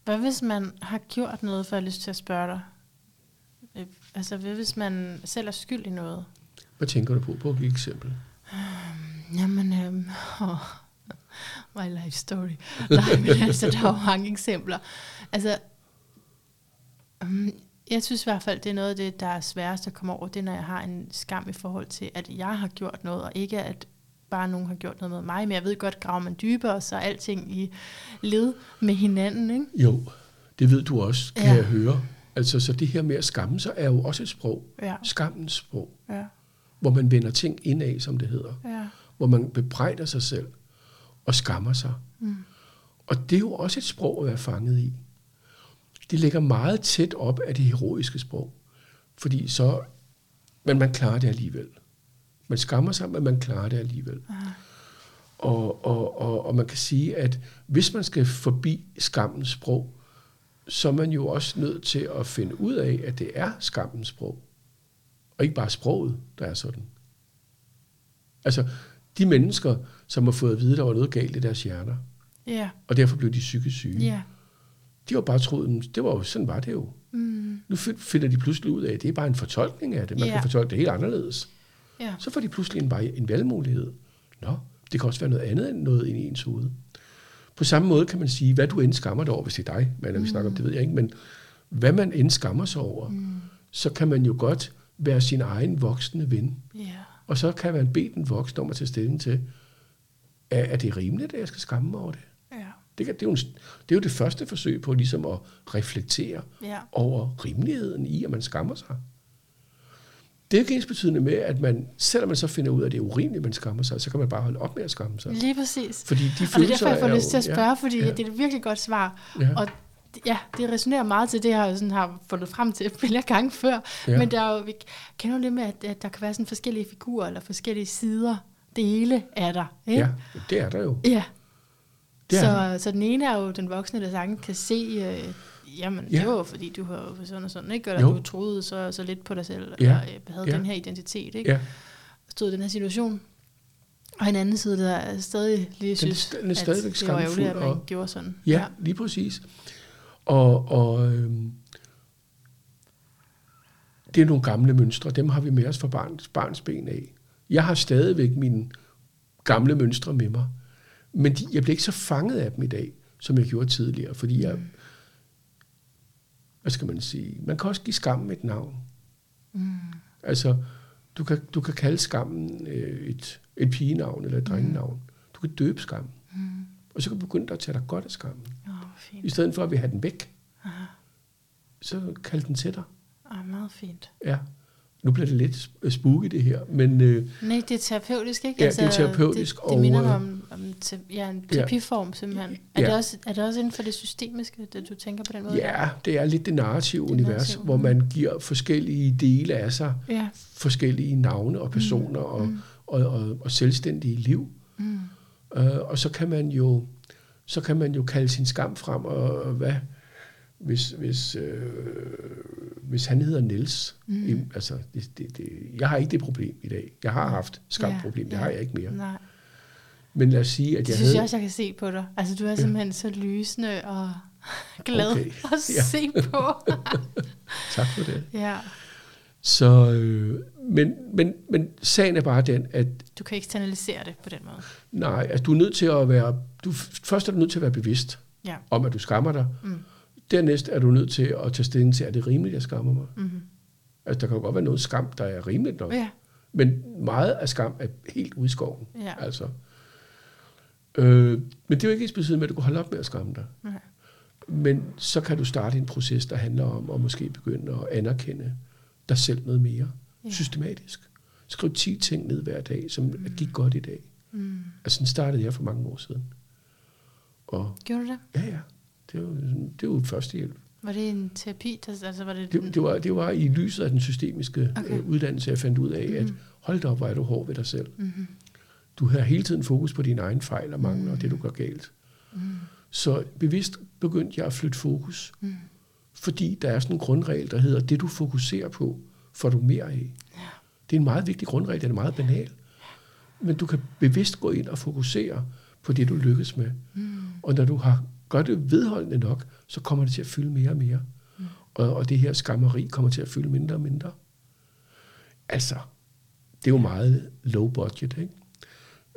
Hvad hvis man har gjort noget, for har lyst til at spørge dig? Øh, Altså, hvad hvis man selv er skyld i noget? hvad tænker du på? På et eksempel. Jamen, øhm, oh, my life story. Nej, men altså, der er jo mange eksempler. Altså, um, jeg synes i hvert fald, det er noget af det, der er sværest at komme over, det er, når jeg har en skam i forhold til, at jeg har gjort noget, og ikke at bare nogen har gjort noget med mig, men jeg ved godt, graver man dybere, så er alting i led med hinanden, ikke? Jo, det ved du også, kan Ja. jeg høre. Altså, så det her med at skamme sig er jo også et sprog. Ja, Skammens sprog. ja, Hvor man vender ting indad, som det hedder. ja. Hvor man bebrejder sig selv og skammer sig. Mm. Og det er jo også et sprog at være fanget i. Det ligger meget tæt op af det heroiske sprog. Fordi så, men man klarer det alligevel. Man skammer sig, men man klarer det alligevel. Og, og, og, og man kan sige, at hvis man skal forbi skammens sprog, så er man jo også nødt til at finde ud af, at det er skammens sprog. Og ikke bare sproget, der er sådan. Altså, de mennesker, som har fået at vide, at der var noget galt i deres hjerner, Ja. og derfor blev de psykisk syge, Ja. de har bare troet, det var jo, sådan var det jo. Mm. Nu fi- finder de pludselig ud af, at det er bare en fortolkning af det. Man Ja. kan fortolke det helt anderledes. Ja. Så får de pludselig en, bare en valgmulighed. Nå, det kan også være noget andet end noget inde i ens hoved. På samme måde kan man sige, hvad du end skammer dig over, hvis det er dig, men når vi snakker om det, ved jeg ikke, men hvad man end skammer sig over, mm. så kan man jo godt være sin egen voksne ven. Ja. Og så kan man bede den voksne om at tage stilling til, er, er det rimeligt, at jeg skal skamme mig over det? Ja. Det, kan, det, er jo en, det er jo det første forsøg på ligesom at reflektere Ja. over rimeligheden i, at man skammer sig. Det er ikke ens betydende med, at man, selvom man så finder ud af, at det er urimeligt, man skammer sig, så kan man bare holde op med at skamme sig. Lige præcis. Fordi de Og det er derfor, jeg får er lyst til at spørge, fordi ja, det er et virkelig godt svar. Ja. Og ja, det resonerer meget til det, jeg sådan har fundet frem til flere gange før. Ja. Men der er jo, vi kender jo det med, at, at der kan være sådan forskellige figurer, eller forskellige sider, dele af dig. Ikke? ja, det er der jo. ja. Det er så, så den ene er jo den voksne, der sagtens kan se, øh, jamen Ja. det var jo fordi, du har jo sådan og sådan, ikke? Jo. du troede så, så lidt på dig selv, Ja. eller øh, havde Ja. den her identitet, ikke? Ja, stod i den her situation. Og en anden side, der er stadig lige synes, den er stadigvæk at det var ærgerligt, at man og- gjorde sådan. ja, lige præcis. Og, og øhm, det er nogle gamle mønstre, dem har vi med os fra barns, barns ben af. Jeg har stadigvæk mine gamle mønstre med mig, men de, jeg bliver ikke så fanget af dem i dag, som jeg gjorde tidligere, fordi jeg, hvad skal man sige, man kan også give skammen et navn. Mm. Altså, du kan, du kan kalde skammen øh, et, et pigenavn eller et drengenavn. Du kan døbe skammen. Mm. Og så kan du begynde at tage dig godt af skammen. Oh, fint. I stedet for at vi have den væk, Aha. så kald den til dig. Ah, meget fint. Ja. Nu bliver det lidt sp- spooky det her, men øh, Nej, det er terapeutisk, ikke? Altså, Ja, det er terapeutisk, Det, det og, minder mig øh, om, om te, ja, en terapiform, simpelthen. Er, Ja. det også, er det også inden for det systemiske, det du tænker på den måde? ja, det er lidt det narrative Det univers, narrative, hvor mm. man giver forskellige dele af sig, Ja. forskellige navne og personer og, mm. og, og, og selvstændige liv. Mm. Øh, og så kan man jo så kan man jo kalde sin skam frem, og, og hvad, hvis, hvis, øh, hvis han hedder Niels, Mm. altså, det, det, det, jeg har ikke det problem i dag. Jeg har haft skamproblem, det har jeg ikke mere. Nej. Men lad os sige, at Det jeg synes havde... jeg også, jeg kan se på dig. Altså, du er simpelthen så lysende og glad Okay, at ja. se på. Tak for det. ja. Så, øh, men, men, men sagen er bare den, at Du kan eksternalisere det på den måde. nej, at du er nødt til at være... Du, først er du nødt til at være bevidst Ja. om, at du skammer dig. Mm. Dernæst er du nødt til at tage stilling til, er det rimeligt, at jeg skammer mig? Mm-hmm. Altså, der kan jo godt være noget skam, der er rimeligt nok. Ja. Men meget af skam er helt ude i skoven. Ja. Altså. Øh, men det er jo ikke ens betydende med, at du kan holde op med at skamme dig. Nej. Men så kan du starte en proces, der handler om at måske begynde at anerkende dig selv noget mere. Ja. Systematisk. Skriv 10 ting ned hver dag, som mm. gik godt i dag. Mm. Altså, sådan startede jeg for mange år siden. Og Gjorde du det? ja, ja, det var, det var førstehjælp. Var det en terapi? Der, altså, var det, Det, det, var, det var i lyset af den systemiske Okay. okay. øh, uddannelse, jeg fandt ud af, at Mhm. hold da op, hvor er du hård ved dig selv. Mm-hmm. Du har hele tiden fokus på dine egne fejl og mangler, og det du gør galt. Mm. Så bevidst begyndte jeg at flytte fokus, Mm. fordi der er sådan en grundregel, der hedder, det du fokuserer på, får du mere af. Ja. Det er en meget vigtig grundregel, den er meget banal. Men du kan bevidst gå ind og fokusere på det, du lykkes med. Mm. Og når du har gør det vedholdende nok, så kommer det til at fylde mere og mere. Mm. Og, og det her skammeri kommer til at fylde mindre og mindre. Altså, det er jo meget low budget, ikke?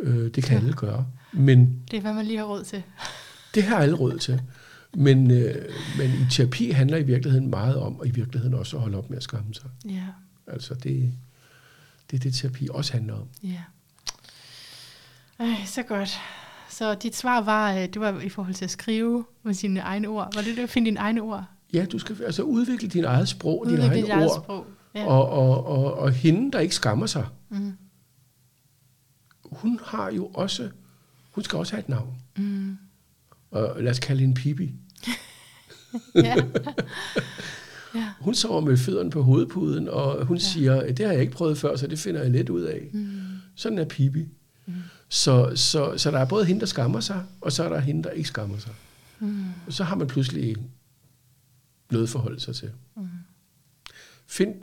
Øh, det kan Ja. alle gøre. Men Det er, hvad man lige har råd til. det har alle råd til. Men, øh, men i terapi handler i virkeligheden meget om, og i virkeligheden også at holde op med at skamme sig. Ja. Altså, det, det er det, terapi også handler om. Ja. Ej, så godt. Så dit svar var, øh, det var i forhold til at skrive med sine egne ord. Var det det at finde dine egne ord? Ja, du skal altså udvikle din eget sprog, dine Udvikle egne dit eget ord. sprog. Ja. Og, og, og, og hende, der ikke skammer sig, Mm. hun har jo også, hun skal også have et navn. Mm. Og lad os kalde hende Pippi. Ja. ja. Hun sover med fødderne på hovedpuden, og hun Ja. siger, det har jeg ikke prøvet før, så det finder jeg let ud af. Mm. Sådan er Pippi. Mm. Så, så, så der er både hende, der skammer sig, og så er der hende, der ikke skammer sig. Mm. Og så har man pludselig noget at forholde sig til. Mm. Find,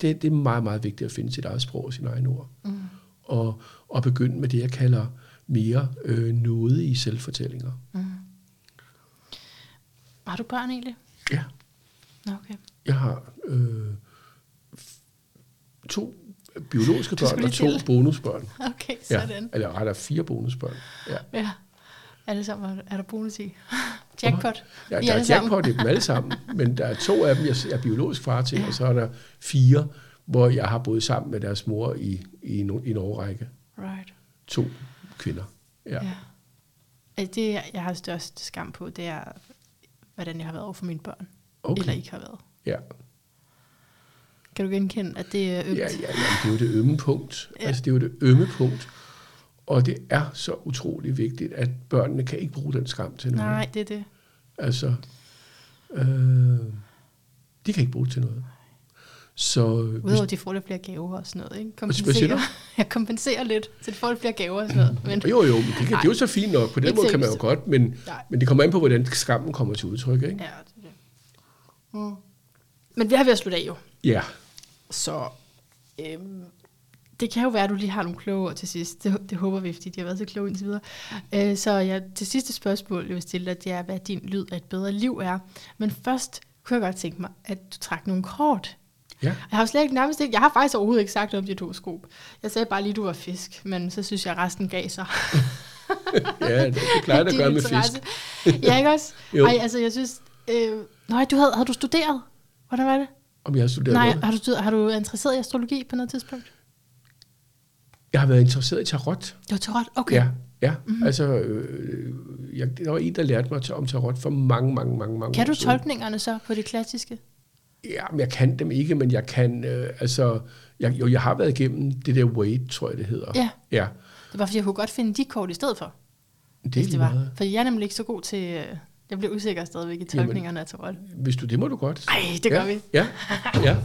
det, det er meget, meget vigtigt at finde sit eget sprog og sine egne ord. Mm. Og, og begynde med det, jeg kalder mere øh, noget i selvfortællinger. Mm. Har du børn egentlig? Ja. Okay. Jeg har øh, to biologiske børn og to til. bonusbørn. Okay, sådan. Ja, eller rettere fire bonusbørn. Ja. ja. Alle sammen er der bonus i. Jackpot. Ja, der er jackpot i dem alle sammen, men der er to af dem, jeg er biologisk far til, ja. og så er der fire, hvor jeg har boet sammen med deres mor i, i, en, i en årrække. Right. To kvinder. Ja. ja. Det, jeg har størst skam på, det er, hvordan jeg har været over for mine børn. Okay. Eller ikke har været. Ja. Kan du genkende, at det er ømt? Ja, ja, ja det er jo det ømme punkt. Ja. Altså, det er jo det ømme punkt. Og det er så utrolig vigtigt, at børnene kan ikke bruge den skam til noget. Nej, det er det. Altså, øh, de kan ikke bruge det til noget. Så, Udover at de får lidt flere gaver og sådan noget, ikke? Kompenserer. Jeg kompenserer lidt, så de får lidt flere gaver og sådan noget. Men, jo, jo, men det, kan, det er jo så fint nok. På den måde kan man jo godt, men, men det kommer an på, hvordan skammen kommer til udtryk, ikke? Ja, det er det. Mm. Men vi har ved at slutte af jo. Ja. Så øhm, det kan jo være, at du lige har nogle kloge ord til sidst. Det, det håber vi, fordi de har været så kloge indtil videre. Øh, så ja, til sidste spørgsmål, jeg vil stille dig, det er, hvad din lyd af et bedre liv er. Men først kunne jeg godt tænke mig, at du trak nogle kort. Ja. Jeg har slet ikke nærmest ikke, jeg har faktisk overhovedet ikke sagt om dit horoskop. Jeg sagde bare lige, du var fisk, men så synes jeg, at resten gav sig. ja, det, det plejer at gøre med fisk. ja, ikke også? jo. Ej, altså jeg synes... Øh, nej, du havde, havde du studeret? Hvordan var det? Om jeg har studeret Nej, har du, har du interesseret i astrologi på noget tidspunkt? Jeg har været interesseret i tarot. Det var tarot? Okay. Ja, ja. Mm-hmm. altså, øh, jeg, der var en, der lærte mig om tarot for mange, mange, mange, mange Kan du tolkningerne så på det klassiske? Ja, men jeg kan dem ikke, men jeg kan, øh, altså, jeg, jo, jeg har været igennem det der wait, tror jeg, det hedder. Ja. ja. Det var, fordi jeg kunne godt finde de kort i stedet for. Det, hvis det var. Meget. For jeg er nemlig ikke så god til, øh, jeg bliver usikker stadigvæk i tolkningerne af tarot. Hvis du det, må du godt. Nej, det gør ja, vi. Ja, ja.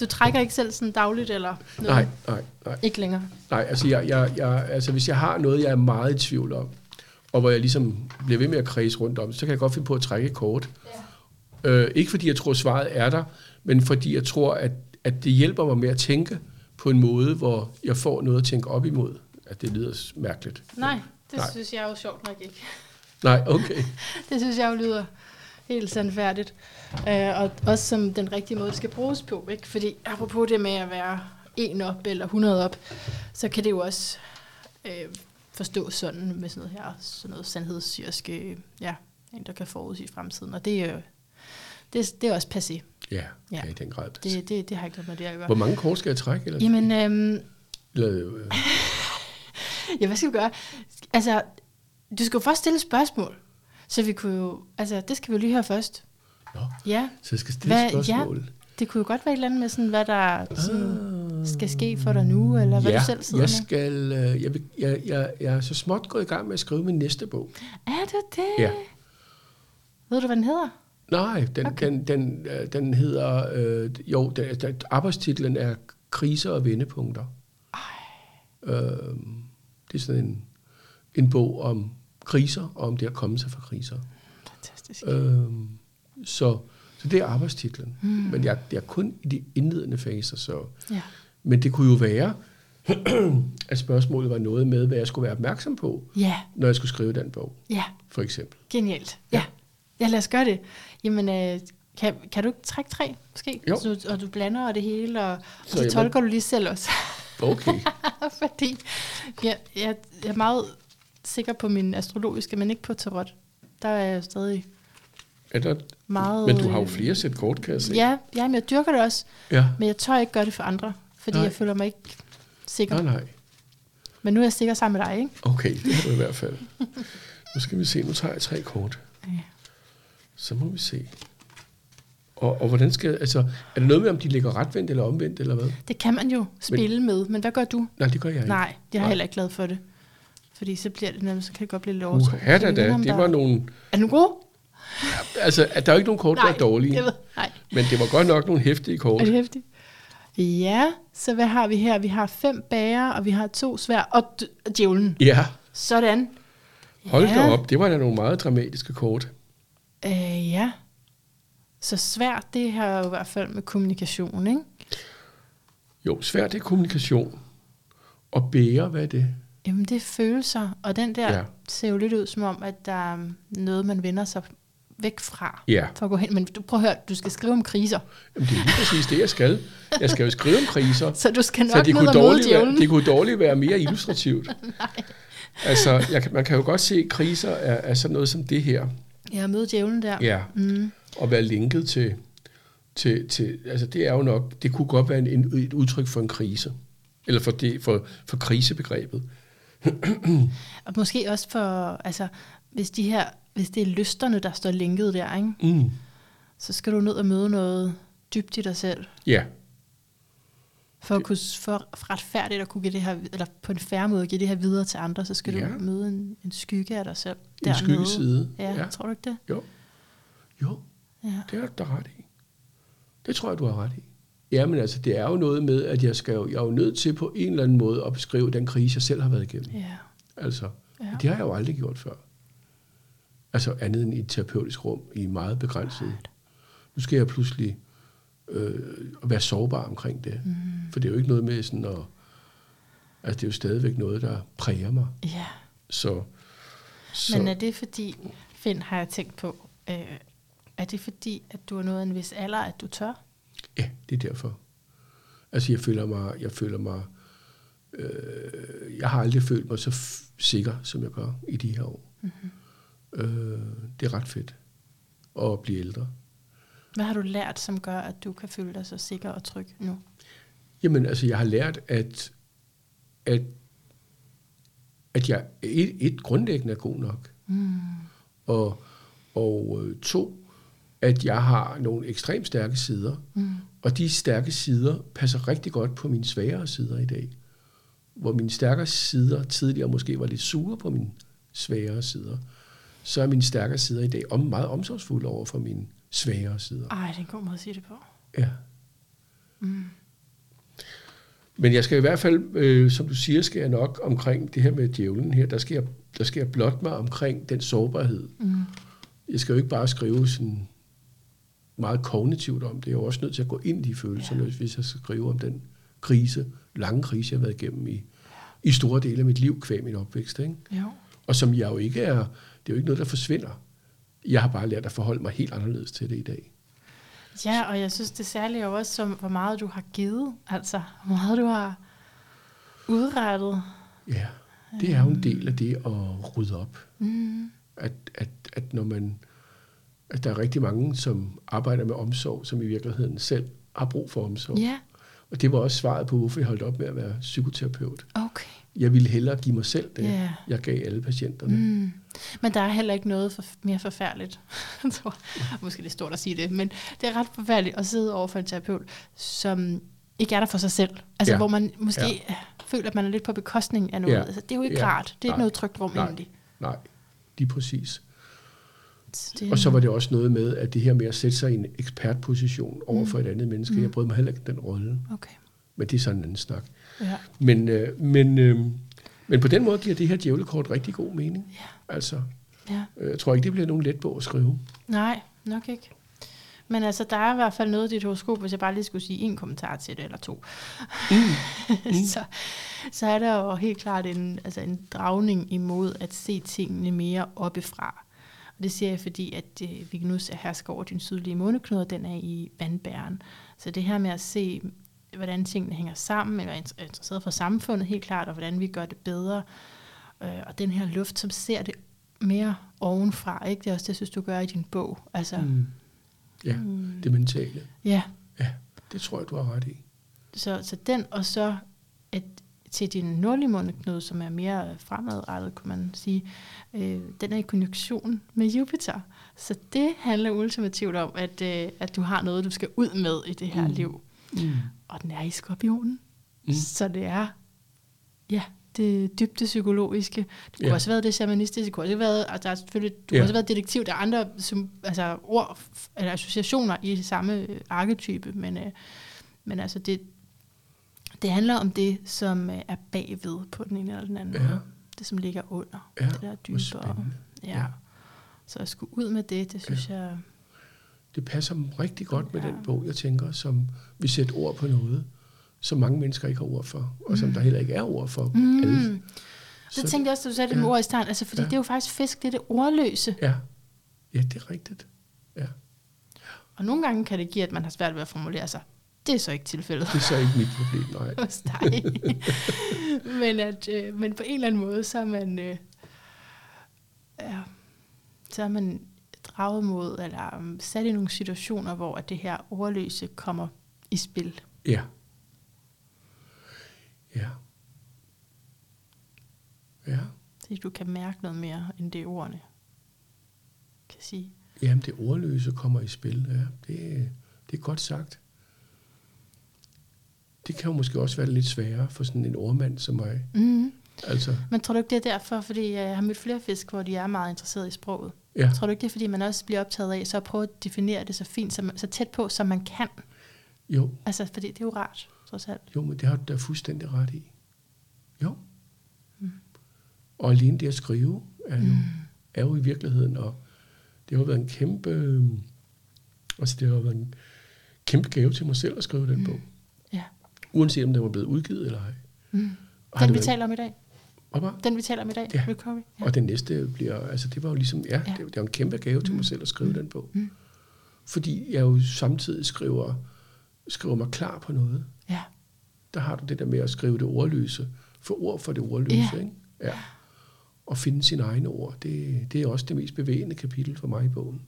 Du trækker ikke selv sådan dagligt, eller noget? Nej, nej, nej. Ikke længere? Nej, altså, jeg, jeg, jeg, altså hvis jeg har noget, jeg er meget i tvivl om, og hvor jeg ligesom bliver ved med at kredse rundt om, så kan jeg godt finde på at trække kort. Ja. Øh, ikke fordi jeg tror, svaret er der, men fordi jeg tror, at, at det hjælper mig med at tænke på en måde, hvor jeg får noget at tænke op imod. At det lyder mærkeligt. Nej, det Nej. synes jeg er jo sjovt nok ikke. Nej, okay. det synes jeg jo lyder helt sandfærdigt. Uh, og også som den rigtige måde, det skal bruges på. Ikke? Fordi apropos det med at være en op eller 100 op, så kan det jo også uh, forstås sådan med sådan noget her, sådan noget sandhedssyriske, ja, en der kan forudsige fremtiden. Og det er jo det, det er også passé. Ja, ja. ja i den grad. Det, det, det har ikke noget med det at gøre. Hvor mange kort skal jeg trække? Eller? Jamen, øhm, eller, øh. ja, hvad skal vi gøre? Altså, du skal jo først stille spørgsmål. Så vi kunne jo, altså det skal vi jo lige høre først. Nå, ja. så jeg skal stille hvad, spørgsmål. Ja, det kunne jo godt være et eller andet med sådan, hvad der sådan, ah. skal ske for dig nu, eller hvad ja, du selv sidder jeg skal, øh, jeg, jeg, jeg, jeg er så småt gået i gang med at skrive min næste bog. Er du det? Ja. Ved du, hvad den hedder? Nej, den, okay. den, den, øh, den hedder, øh, jo, den, den, arbejdstitlen er Kriser og vendepunkter. Ej. Øh, det er sådan en, en bog om kriser, og om det at komme sig fra kriser. Fantastisk. Øhm, så, så det er arbejdstitlen. Mm. Men jeg, det er kun i de indledende faser. Så. Ja. Men det kunne jo være, at spørgsmålet var noget med, hvad jeg skulle være opmærksom på, ja. når jeg skulle skrive den bog. Ja. For eksempel. Genialt. Ja. Ja, lad os gøre det. Jamen, øh, kan, kan du ikke trække tre, måske? Jo. Så, og du blander og det hele, og, og så, så tolker du lige selv også. Okay. Fordi jeg, jeg, jeg er meget sikker på min astrologiske, men ikke på tarot. Der er jeg stadig er der, meget... Men du har jo flere sæt kort, kan jeg se. Ja, ja, men jeg dyrker det også. Ja. Men jeg tør ikke gøre det for andre, fordi nej. jeg føler mig ikke sikker. Nej, nej. Men nu er jeg sikker sammen med dig, ikke? Okay, det har du i hvert fald. nu skal vi se, nu tager jeg tre kort. Ja. Så må vi se. Og, og hvordan skal, altså, er det noget med, om de ligger retvendt eller omvendt, eller hvad? Det kan man jo spille men, med, men hvad gør du? Nej, det gør jeg ikke. Nej, jeg er nej. heller ikke glad for det. Fordi så bliver det nemlig, så kan det godt blive lidt overtro. Uh, da, da. Det var nogle... Er du gode? Ja, altså, der er jo ikke nogen kort, nej, der er dårlige. Jeg ved, nej. Men det var godt nok nogle hæftige kort. Er det hæftige? Ja, så hvad har vi her? Vi har fem bager, og vi har to svær, og djævlen. Ja, Sådan. hold ja. da op. Det var da nogle meget dramatiske kort. Øh, ja. Så svært, det har jo i hvert fald med kommunikation, ikke? Jo, svært det er kommunikation. Og bære, hvad er det? Jamen, det er følelser, og den der Ja. ser jo lidt ud som om, at der er noget, man vender sig væk fra, Ja, for at gå hen. Men du, prøv at høre, du skal skrive om kriser, Jamen, det er lige præcis det, jeg skal. Jeg skal jo skrive om kriser. så du skal Så nok det ned kunne, dårligt være, det kunne dårligt være mere illustrativt. altså, jeg, man kan jo godt se, at kriser er, er sådan noget som det her. Ja, møde djævlen der. Ja, Mm. og være linket til, til, til, altså det er jo nok, det kunne godt være en, en, et udtryk for en krise. Eller for, det, for, for krisebegrebet. Og måske også for, altså, hvis, de her, hvis det er lysterne, der står linket der, ikke? Mm. så skal du ned og møde noget dybt i dig selv, Ja, for at kunne for retfærdigt at kunne give det her, eller på en færre måde give det her videre til andre, så skal Ja. du møde en, en skygge af dig selv. en dernede. skyggeside. Ja, ja. ja, tror du ikke det? Jo. Jo, Ja. det er du da ret i. Det tror jeg, du har ret i. Ja, men altså, det er jo noget med, at jeg, skal jo, jeg er jo nødt til på en eller anden måde at beskrive den krise, jeg selv har været igennem. Ja. Altså, Ja. det har jeg jo aldrig gjort før. Altså andet end i et terapeutisk rum, i meget begrænset. Nu skal jeg pludselig øh, være sårbar omkring det. Mm. For det er jo ikke noget med sådan at... Altså, det er jo stadigvæk noget, der præger mig. ja. Så, så Men er det fordi, Finn, har jeg tænkt på, øh, er det fordi, at du er nået en vis alder, at du tør? Ja, det er derfor. Altså, jeg føler mig... Jeg føler mig øh, jeg har aldrig følt mig så f- sikker, som jeg gør i de her år. Mm-hmm. Øh, det er ret fedt at blive ældre. Hvad har du lært, som gør, at du kan føle dig så sikker og tryg nu? Jamen, altså, jeg har lært, at, at, at jeg et, et grundlæggende er god nok. Mm. Og, og øh, to, at jeg har nogle ekstremt stærke sider. Mm. Og de stærke sider passer rigtig godt på mine svagere sider i dag. Hvor mine stærkere sider tidligere måske var lidt sure på mine svagere sider. Så er mine stærkere sider i dag om, meget omsorgsfulde over for mine svagere sider. Ej, det er en god måde at sige det på. Ja. Mm. Men jeg skal i hvert fald, øh, som du siger, skal jeg nok omkring det her med djævlen her, der skal jeg, der skal jeg blot mig omkring den sårbarhed. Mm. Jeg skal jo ikke bare skrive sådan meget kognitivt om det. Jeg er også nødt til at gå ind i følelserne, ja. hvis jeg skal skrive om den krise, lange krise, jeg har været igennem i, i store dele af mit liv, kvæg min opvækst. Ikke? Jo. Og som jeg jo ikke er, det er jo ikke noget, der forsvinder. Jeg har bare lært at forholde mig helt anderledes til det i dag. Ja, og jeg synes det særlige er også, som, hvor meget du har givet. Altså, hvor meget du har udrettet. Ja, det er jo en del af det at rydde op. Mm. at, at, at når man at der er rigtig mange, som arbejder med omsorg, som i virkeligheden selv har brug for omsorg. Ja, Og det var også svaret på, hvorfor jeg holdt op med at være psykoterapeut. okay. Jeg ville hellere give mig selv det, Ja. jeg gav alle patienterne. Mm. Men der er heller ikke noget for, mere forfærdeligt. Måske det er stort at sige det, men det er ret forfærdeligt at sidde over for en terapeut, som ikke er der for sig selv. Altså Ja. hvor man måske ja. føler, at man er lidt på bekostning af noget. Ja. Altså, det er jo ikke Ja. rart. Det er Nej. ikke noget trygt rum Nej. egentlig. Nej, lige præcis. Det, Og så var det også noget med, at det her med at sætte sig i en ekspertposition over for Mm. et andet menneske, Mm. jeg brød mig heller ikke den rolle. Okay. Men det er sådan en anden snak. Ja. Men, øh, men, øh, men på den måde giver det her djævlekort rigtig god mening. Ja. Altså, ja. øh, jeg tror ikke, det bliver nogen let bog at skrive. Nej, nok ikke. Men altså, der er i hvert fald noget i dit horoskop, hvis jeg bare lige skulle sige en kommentar til det, eller to. Mm. så, så er der jo helt klart en, altså en dragning imod at se tingene mere oppefra. Og det siger jeg, fordi at øh, Vignus er hersker over din sydlige måneknude, den er i vandbæren. Så det her med at se, hvordan tingene hænger sammen, eller er inter- interesseret for samfundet helt klart, og hvordan vi gør det bedre. Øh, og den her luft, som ser det mere ovenfra, ikke? Det er også det, jeg synes, du gør i din bog. Altså, Mm. Ja, Mm. det mentale. ja, Ja, det tror jeg, du har ret i. så, så den, og så at til din nordlige måneknude, som er mere fremadrettet, kunne man sige, øh, den er i konjunktion med Jupiter. Så det handler ultimativt om, at, øh, at du har noget, du skal ud med i det her Mm. liv. Mm. Og den er i skorpionen. Mm. Så det er, ja, det dybde psykologiske. Det kunne Ja. også have været det shamanistiske. Det kunne også været, altså der er selvfølgelig, du Ja. kunne også været detektiv. Der er andre som, altså, ord eller associationer i det samme øh, arketype, men, øh, men altså det, Det handler om det, som øh, er bagved på den ene eller den anden Ja. måde. Det, som ligger under. Ja, det der hvor dybere. Ja. Ja. Så at skulle ud med det, det synes ja. jeg... Det passer rigtig godt med Ja. den bog, jeg tænker, som vi sætter ord på noget, som mange mennesker ikke har ord for, og som der heller ikke er ord for. Mm. Alle. Det tænkte jeg også, da du sagde det med ja. ord i starten. Altså, fordi Ja. det er jo faktisk fisk, det er det ordløse. Ja. ja, det er rigtigt. Ja. Og nogle gange kan det give, at man har svært ved at formulere sig. Det er så ikke tilfældet Det er så ikke mit problem, nej. hos dig. men, at, øh, men på en eller anden måde, så er man, øh, ja, så er man draget mod, eller um, sat i nogle situationer, hvor at det her ordløse kommer i spil. Ja. Ja. Ja. Så du kan mærke noget mere, end det ordene kan sige. Jamen, det ordløse kommer i spil. Ja, det, det er godt sagt. Det kan jo måske også være lidt sværere for sådan en ordmand som mig. Mm. Altså, Men tror du ikke, det er derfor, fordi jeg har mødt flere fisk, hvor de er meget interesserede i sproget? ja, Tror du ikke, det er, fordi man også bliver optaget af, så at prøve at definere det så fint, så, så tæt på, som man kan? jo, Altså, fordi det er jo rart, trods alt. jo, men det har du da fuldstændig ret i. Jo. Og alene det at skrive er jo, Mm. er jo i virkeligheden, og det har jo været en kæmpe, øh, altså det har jo været en kæmpe gave til mig selv at skrive den bog. Uanset om den var blevet udgivet eller ej. Mm. Har Den, vi været- taler om i dag. Hvad var? Den, vi taler om i dag. Ja. Recovery. Ja. Og den næste bliver, altså det var jo ligesom, ja, Ja. Det, det var en kæmpe gave til mig selv at skrive den bog. Mm. Fordi jeg jo samtidig skriver, skriver mig klar på noget. ja. Der har du det der med at skrive det ordløse, for ord for det ordløse, Ja. ikke? Ja. Og finde sine egne ord, det, det er også det mest bevægende kapitel for mig i bogen.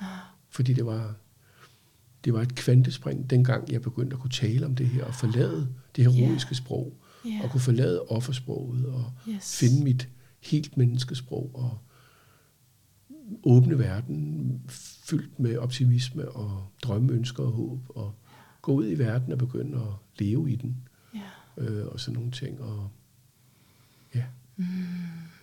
Ah. Fordi det var, det var et kvantespring, dengang jeg begyndte at kunne tale om det her, og forlade det heroiske Ja. sprog, Ja. og kunne forlade offersproget, og Yes. finde mit helt menneskesprog og åbne verden fyldt med optimisme og drømme, ønsker og håb og gå ud i verden og begynde at leve i den Ja. øh, og sådan nogle ting og ja Mm.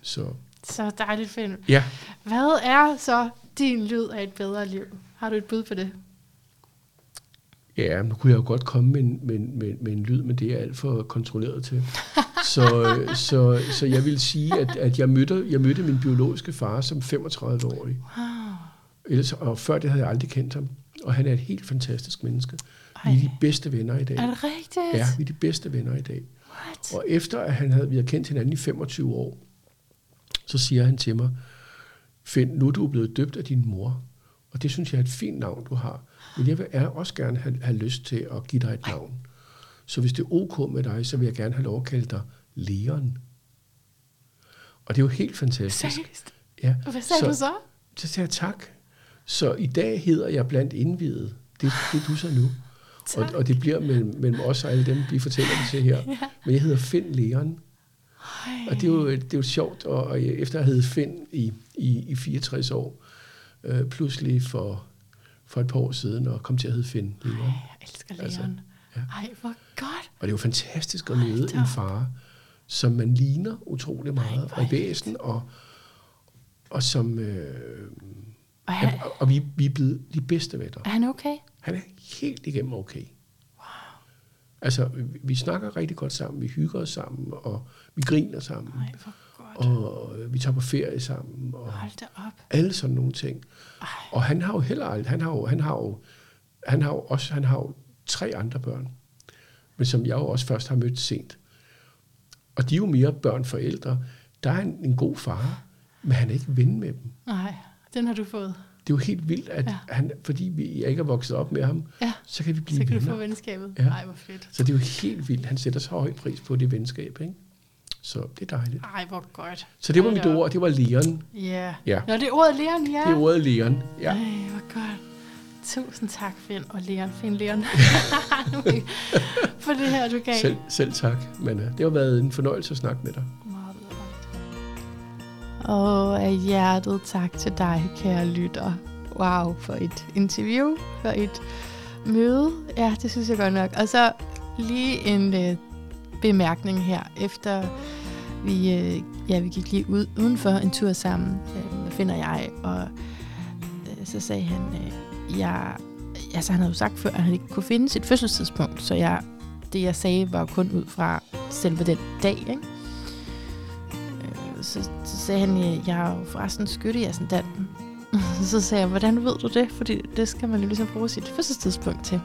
så Så dejligt, Finn. ja Hvad er så din lyd af et bedre liv? Har du et bud på det? Ja nu kunne jeg jo godt komme med en, med, med, med en lyd men det er alt for kontrolleret til så, øh, så, så jeg vil sige at, at jeg, mødte, jeg mødte min biologiske far som 35-årig Wow. Ellers, og før det havde jeg aldrig kendt ham. Og han er et helt fantastisk menneske. Vi Ej. er de bedste venner i dag. Er det rigtigt? Ja, vi er de bedste venner i dag. What? Og efter at han havde, vi havde kendt hinanden i 25 år, så siger han til mig, Finn, nu er du blevet døbt af din mor. Og det synes jeg er et fint navn, du har. Men jeg vil er- også gerne have, have lyst til at give dig et navn. Så hvis det er ok med dig, så vil jeg gerne have lov at kalde dig Leon. Og det er jo helt fantastisk. Seriøst? Ja. Hvad sagde du så? Så sagde jeg tak. Så i dag hedder jeg blandt indvidet. Det, det er du så nu. Og, Tak. og det bliver mellem, mellem os og alle dem, vi fortæller det til her. Ja. Men jeg hedder Finn Leon. Ej. Og det er jo, det er jo sjovt, og, og jeg- efter at have heddet Finn i, i, i 64 år, øh, pludselig for, for et par år siden, og kom til at hedde Finn. Ej, jeg elsker Leon. Altså, ja. Ej, hvor godt. Og det er jo fantastisk at møde en far, som man ligner utrolig meget, og i væsen, og, og som... Øh, Og han, og, og vi, vi er blevet de bedste venner. er han okay? Han er helt igennem okay. Altså, vi, vi snakker rigtig godt sammen, vi hygger os sammen, og vi griner sammen, Nej, hvor. Og øh, vi tager på ferie sammen, og Hold da op. alle sådan nogle ting. Ej. Og han har jo heller aldrig, han har jo, han har jo, han har jo også, han har jo tre andre børn, men som jeg jo også først har mødt sent. Og de er jo mere børn forældre. Der er en, en god far, men han er ikke ven med dem. Nej, den har du fået. Det er jo helt vildt, at Ja. han, fordi vi, jeg ikke er vokset op med ham, Ja, så kan vi blive så kan du venner. få venskabet. Ja. Ej, hvor fedt. Så det er jo helt vildt. Han sætter så høj pris på det venskab, ikke? Så det er dejligt. Ej, hvor godt. Så det var mit ord, det var Leon. Ja. Ja. Nå, det er ordet Leon, ja. Det er ordet Leon. Ja. Ej, hvor godt. Tusind tak, Finn og Leon. Finn Leon. For det her, du gav. Selv, selv tak. Men uh, det har været en fornøjelse at snakke med dig. Meget Og af hjertet tak til dig, kære lytter. Wow, for et interview, for et møde. Ja, det synes jeg godt nok. Og så lige en øh, bemærkning her, efter vi, øh, ja, vi gik lige ud udenfor en tur sammen, øh, finder jeg, og øh, så sagde han, øh, jeg, altså han havde jo sagt før, at han ikke kunne finde sit fødselstidspunkt, så jeg det jeg sagde var kun ud fra selve den dag, ikke? Øh, så, så sagde han, jeg er jo forresten skytte i ascendanten. så sagde jeg, hvordan ved du det? Fordi det skal man jo ligesom bruge sit fødselstidspunkt til.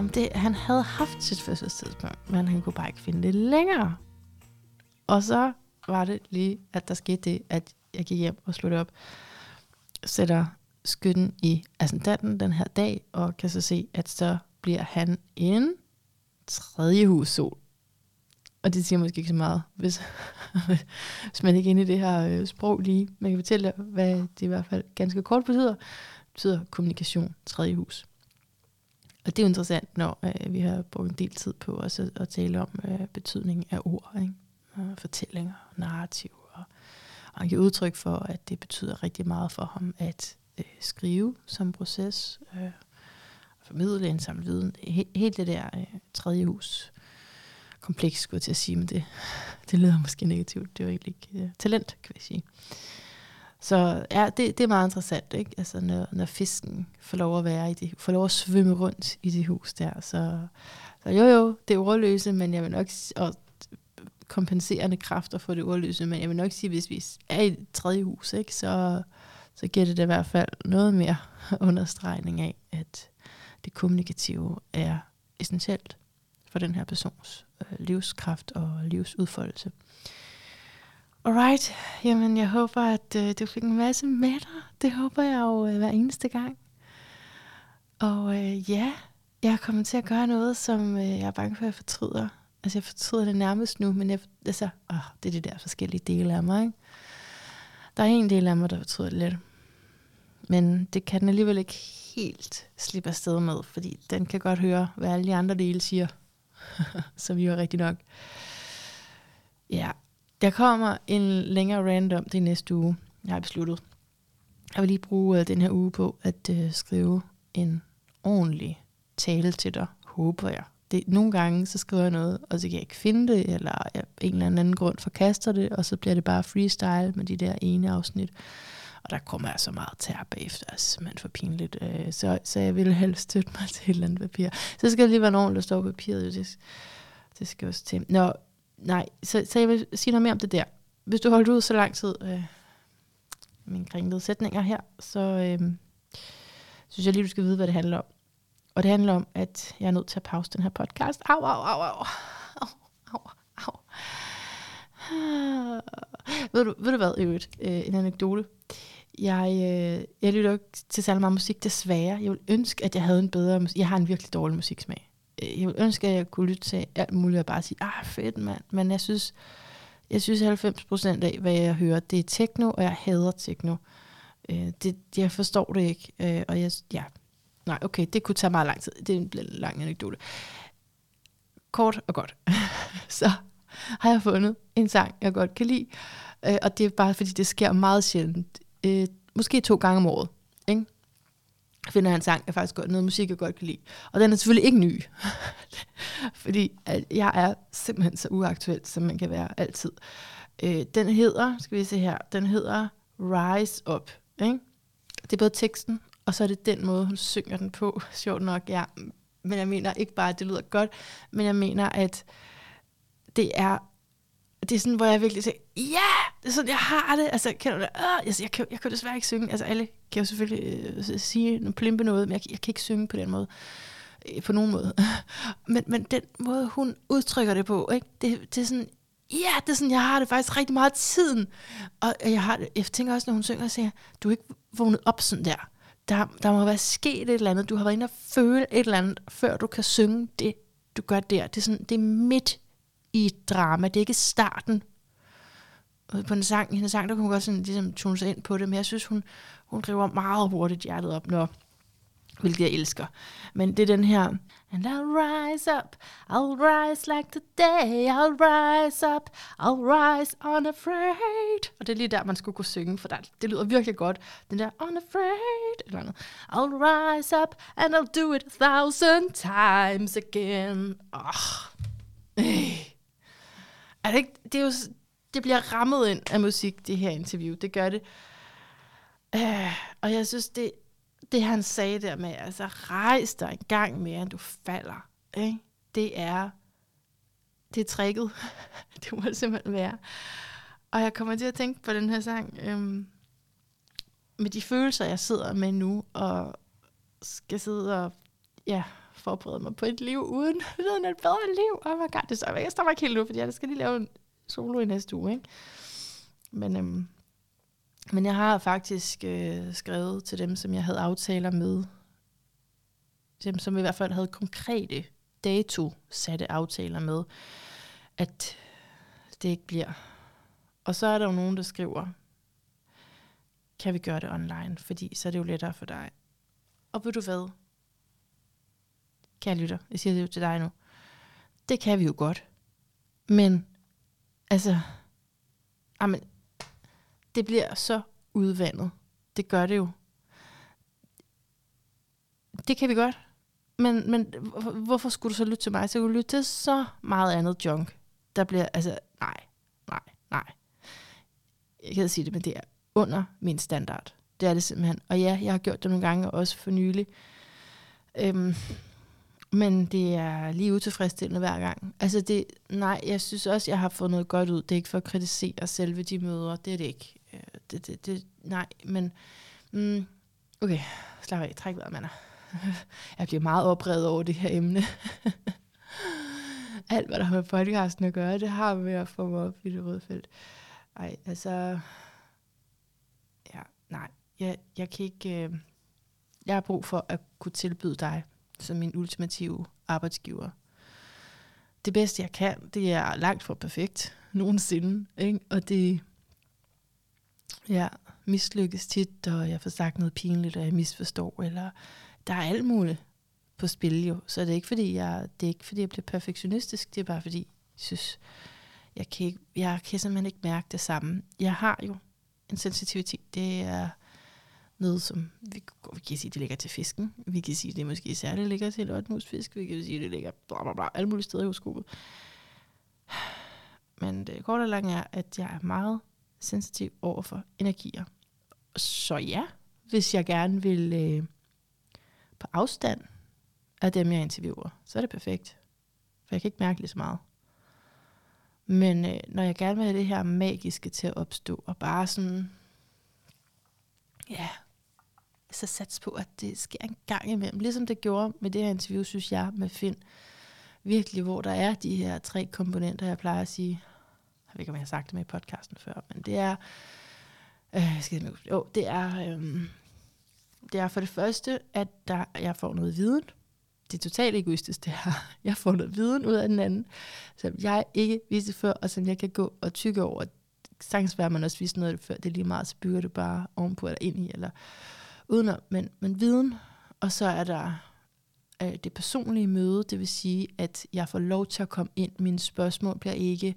Om det, han havde haft sit fødselstidspunkt, men han kunne bare ikke finde det længere. Og så var det lige, at der skete det, at jeg gik hjem og slog det op, sætter skytten i ascendanten den her dag, og kan så se, at så bliver han en tredje hus sol. Og det siger måske ikke så meget, hvis, hvis man ikke er inde i det her øh, sprog lige. Man kan fortælle, hvad det i hvert fald ganske kort betyder. Det betyder kommunikation, tredje hus. Og det er jo interessant, når øh, vi har brugt en del tid på også at, at tale om øh, betydningen af ord, ikke? Og fortællinger, narrativ. Og, og han giver udtryk for, at det betyder rigtig meget for ham at øh, skrive som proces, øh, formidle, indsamle viden. He, helt det der øh, tredje hus kompleks, skulle jeg til at sige, men det, det lyder måske negativt. Det er jo egentlig ikke uh, talent, kan vi sige. Så ja, det, det er meget interessant, ikke? Altså, når, når fisken får lov at være i det, får lov at svømme rundt i det hus der, så, så jo jo, det er ordløse, men jeg vil nok, og kompenserende kræfter for det ordløse, men jeg vil nok sige, hvis vi er i et tredje hus, ikke, så, så giver det, det i hvert fald noget mere understregning af, at det kommunikative er essentielt for den her persons øh, livskraft og livsudfoldelse. Alright, jamen jeg håber, at øh, du fik en masse med dig. Det håber jeg jo øh, hver eneste gang. Og øh, ja, jeg er kommet til at gøre noget, som øh, jeg er bange for, at jeg fortryder. Altså jeg fortryder det nærmest nu, men jeg, altså, åh, det er de der forskellige dele af mig. Ikke? Der er en del af mig, der fortryder det lidt. Men det kan den alligevel ikke helt slippe afsted med, fordi den kan godt høre, hvad alle de andre dele siger. så jo er rigtig nok. Ja, der kommer en længere random det næste uge. Jeg har besluttet. Jeg vil lige bruge uh, den her uge på at uh, skrive en ordentlig tale til dig, håber jeg. Det, nogle gange så skriver jeg noget, og så kan jeg ikke finde det, eller jeg en eller anden grund forkaster det, og så bliver det bare freestyle med de der ene afsnit. Og der kommer jeg så meget tær bagefter, altså simpelthen for pinligt. Øh, så, så jeg ville helst støtte mig til et eller andet papir. Så skal det lige være nogen, der står på papiret. Det, det skal også til. Nå, nej, så, så jeg vil sige noget mere om det der. Hvis du holdt ud så lang tid, øh, mine kringlede sætninger her, så øh, synes jeg lige, du skal vide, hvad det handler om. Og det handler om, at jeg er nødt til at pause den her podcast. Au, au, au, au. Au, au, au. ved, du, ved du hvad, øvrigt? Øh, en anekdote. Jeg, øh, jeg lytter ikke til særlig meget musik, desværre. Jeg vil ønske, at jeg havde en bedre musik. Jeg har en virkelig dårlig musiksmag. Øh, jeg vil ønske, at jeg kunne lytte til alt muligt og bare sige, ah fedt mand. Men jeg synes, jeg synes 90% af, hvad jeg hører, det er techno, og jeg hader techno. Øh, det, jeg forstår det ikke. Øh, og jeg, ja, nej, okay, det kunne tage meget lang tid. Det er en lang anekdote. Kort og godt. så har jeg fundet en sang, jeg godt kan lide. Øh, og det er bare, fordi det sker meget sjældent øh, måske to gange om året. Finder en sang, jeg faktisk godt, noget musik, jeg godt kan lide. Og den er selvfølgelig ikke ny. fordi at jeg er simpelthen så uaktuel, som man kan være altid. Øh, den hedder, skal vi se her, den hedder Rise Up. Ikke? Det er både teksten, og så er det den måde, hun synger den på. Sjovt nok, ja. Men jeg mener ikke bare, at det lyder godt, men jeg mener, at det er det er sådan, hvor jeg virkelig siger, ja, det er sådan, jeg har det. Altså, kan du det? Øh, altså, jeg, kan, jeg kan desværre ikke synge. Altså, alle kan jo selvfølgelig øh, sige, plimpe noget, men jeg, jeg kan ikke synge på den måde. Øh, på nogen måde. men, men den måde, hun udtrykker det på, ikke? Det, det er sådan, ja, det er sådan, jeg har det faktisk rigtig meget tiden. Og jeg, har det, jeg tænker også, når hun synger, og siger, du er ikke vågnet op sådan der. Der, der må være sket et eller andet. Du har været inde og føle et eller andet, før du kan synge det, du gør der. Det er, sådan, det er midt i et drama. Det er ikke starten øh, på en sang, hendes sang, der kunne hun godt sådan, ligesom tune sig ind på det, men jeg synes, hun, hun driver meget hurtigt hjertet op, når, hvilket jeg elsker. Men det er den her, And I'll rise up, I'll rise like the day, I'll rise up, I'll rise unafraid. Og det er lige der, man skulle kunne synge, for der, det lyder virkelig godt. Den der, unafraid, eller andet. I'll rise up, and I'll do it a thousand times again. Oh. Øh. Er det, ikke, det, er jo, det bliver rammet ind af musik, det her interview. Det gør det. Øh, og jeg synes, det, det han sagde der med, altså rejs dig en gang mere, end du falder. Ikke? det er, det er tricket. det må det simpelthen være. Og jeg kommer til at tænke på den her sang, øhm, med de følelser, jeg sidder med nu, og skal sidde og ja, forberede mig på et liv uden, uden et bedre liv. Oh my god, det står, jeg stopper ikke helt nu, fordi jeg skal lige lave en solo i næste uge. Ikke? Men, øhm, men jeg har faktisk øh, skrevet til dem, som jeg havde aftaler med, dem som i hvert fald havde konkrete dato satte aftaler med, at det ikke bliver. Og så er der jo nogen, der skriver, kan vi gøre det online, fordi så er det jo lettere for dig. Og ved du hvad? Kære lytter, jeg siger det jo til dig nu. Det kan vi jo godt. Men, altså, amen, det bliver så udvandet. Det gør det jo. Det kan vi godt. Men, men hvorfor skulle du så lytte til mig? Så kunne du lytte til så meget andet junk. Der bliver, altså, nej, nej, nej. Jeg kan sige det, men det er under min standard. Det er det simpelthen. Og ja, jeg har gjort det nogle gange, også for nylig. Øhm, men det er lige utilfredsstillende hver gang. Altså det, nej, jeg synes også, jeg har fået noget godt ud. Det er ikke for at kritisere selve de møder. Det er det ikke. Øh, det, det, det, nej, men... Mm, okay, slap af. Træk vejret, mander. Jeg bliver meget oprevet over det her emne. Alt, hvad der har med podcasten at gøre, det har med at få mig op i det røde felt. Ej, altså... Ja, nej. Jeg, jeg kan ikke... Øh, jeg har brug for at kunne tilbyde dig som min ultimative arbejdsgiver. Det bedste, jeg kan, det er langt fra perfekt nogensinde. Ikke? Og det ja, mislykkes tit, og jeg får sagt noget pinligt, og jeg misforstår, eller der er alt muligt på spil jo. Så det er ikke fordi, jeg, det er ikke fordi, jeg bliver perfektionistisk, det er bare fordi, jeg synes, jeg kan, ikke, jeg kan simpelthen ikke mærke det samme. Jeg har jo en sensitivitet, det er noget, som vi, vi kan sige, det ligger til fisken. Vi kan sige, det måske særligt ligger til lotmusfisk. Vi kan sige, det ligger bla, bla, bla, alle mulige steder i horoskopet. Men det korte og lange er, at jeg er meget sensitiv over for energier. Så ja, hvis jeg gerne vil øh, på afstand af dem, jeg interviewer, så er det perfekt. For jeg kan ikke mærke lige så meget. Men øh, når jeg gerne vil have det her magiske til at opstå, og bare sådan, ja, så sats på, at det sker en gang imellem. Ligesom det gjorde med det her interview, synes jeg, med Finn. Virkelig, hvor der er de her tre komponenter, jeg plejer at sige. Jeg ved ikke, om jeg har sagt det med i podcasten før, men det er, øh, skal jeg, jo, det er, øh, det er for det første, at der, jeg får noget viden. Det er totalt egoistisk, det her. Jeg får noget viden ud af den anden, som jeg ikke vidste før, og som jeg kan gå og tykke over. Sagtens være, man også vidste noget af det før. Det er lige meget, så bygger det bare ovenpå eller ind i, eller udenom, men, men viden. Og så er der øh, det personlige møde, det vil sige, at jeg får lov til at komme ind. Mine spørgsmål bliver ikke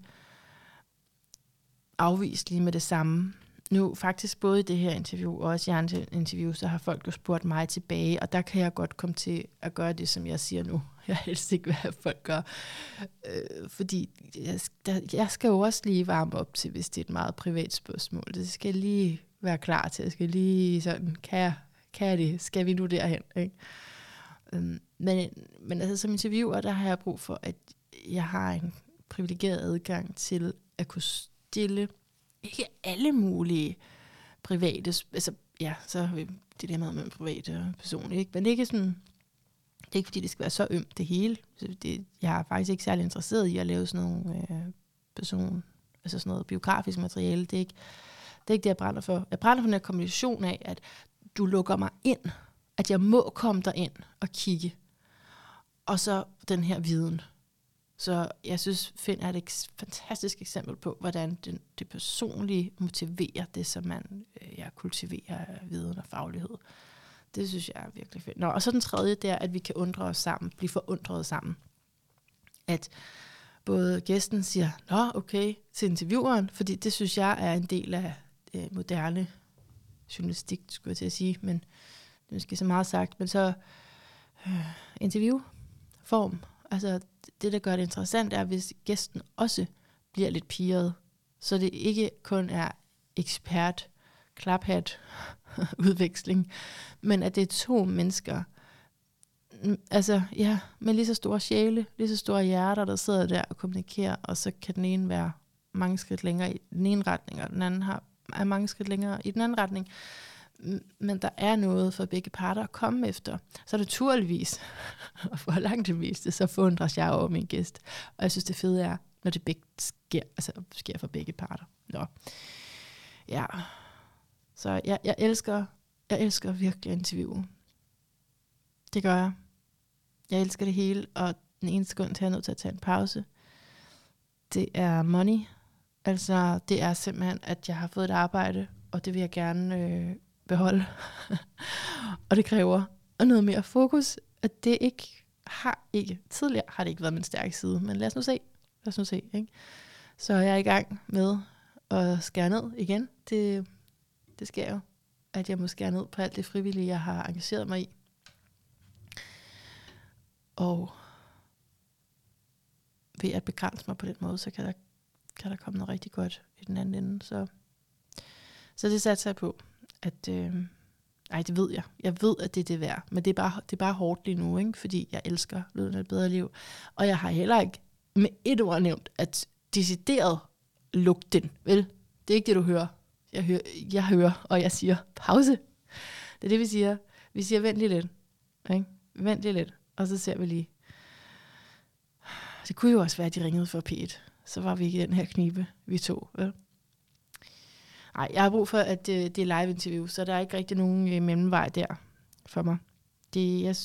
afvist lige med det samme. Nu faktisk både i det her interview og også i andre interview, så har folk jo spurgt mig tilbage, og der kan jeg godt komme til at gøre det, som jeg siger nu. Jeg helst ikke, hvad folk gør. Øh, fordi jeg, der, jeg skal jo også lige varme op til, hvis det er et meget privat spørgsmål. Det skal lige være klar til. Jeg skal lige sådan, kan jeg, kan jeg det? Skal vi nu derhen? Ikke? Øhm, men, men altså som interviewer, der har jeg brug for, at jeg har en privilegeret adgang til at kunne stille ikke alle mulige private, altså ja, så det der med med private og personlige, ikke? men det er ikke sådan, det er ikke fordi, det skal være så ømt det hele. Så det, jeg er faktisk ikke særlig interesseret i at lave sådan nogle øh, person, altså sådan noget biografisk materiale. Det er ikke, det er ikke det, jeg brænder for. Jeg brænder for den her kombination af, at du lukker mig ind, at jeg må komme der ind og kigge. Og så den her viden. Så jeg synes, Finn er et fantastisk eksempel på, hvordan den, det personlige motiverer det, som man øh, ja, kultiverer viden og faglighed. Det synes jeg er virkelig fedt. Nå, og så den tredje, det er, at vi kan undre os sammen, blive forundret sammen. At både gæsten siger, nå okay, til intervieweren, fordi det synes jeg er en del af øh, moderne journalistik, skulle jeg til at sige, men det er måske så meget sagt, men så øh, interviewform, altså det, der gør det interessant, er, hvis gæsten også bliver lidt piret, så det ikke kun er ekspert, klaphat, udveksling, men at det er to mennesker, mm, altså, ja, med lige så store sjæle, lige så store hjerter, der sidder der og kommunikerer, og så kan den ene være mange skridt længere i den ene retning, og den anden har, er mange skridt længere i den anden retning. Men der er noget for begge parter at komme efter. Så naturligvis, og for langt det meste, så forundres jeg over min gæst. Og jeg synes, det fede er, når det begge sker, altså sker for begge parter. Nå. Ja. Så jeg, jeg elsker, jeg elsker virkelig at interviewe. Det gør jeg. Jeg elsker det hele, og den eneste grund til, at jeg er nødt til at tage en pause, det er money. Altså, det er simpelthen, at jeg har fået et arbejde, og det vil jeg gerne øh, beholde. og det kræver noget mere fokus, at det ikke har ikke, tidligere har det ikke været min stærke side, men lad os nu se, lad os nu se, ikke? Så jeg er i gang med at skære ned igen. Det, det sker jo, at jeg må skære ned på alt det frivillige, jeg har engageret mig i. Og ved at begrænse mig på den måde, så kan der, kan der komme noget rigtig godt i den anden ende. Så, så det satser jeg på, at øh, ej, det ved jeg. Jeg ved, at det er det værd. Men det er bare, det er bare hårdt lige nu, ikke? fordi jeg elsker lyden af et bedre liv. Og jeg har heller ikke med et ord nævnt, at decideret lugten, vel? Det er ikke det, du hører. Jeg hører, jeg hører og jeg siger pause. Det er det, vi siger. Vi siger, vent lige lidt. Ikke? Vent lige lidt. Og så ser vi lige. Det kunne jo også være, at de ringede for P1. Så var vi ikke i den her knibe, vi to. Vel? Nej, jeg har brug for, at det, øh, det er live interview, så der er ikke rigtig nogen øh, mellemvej der for mig. Det, jeg,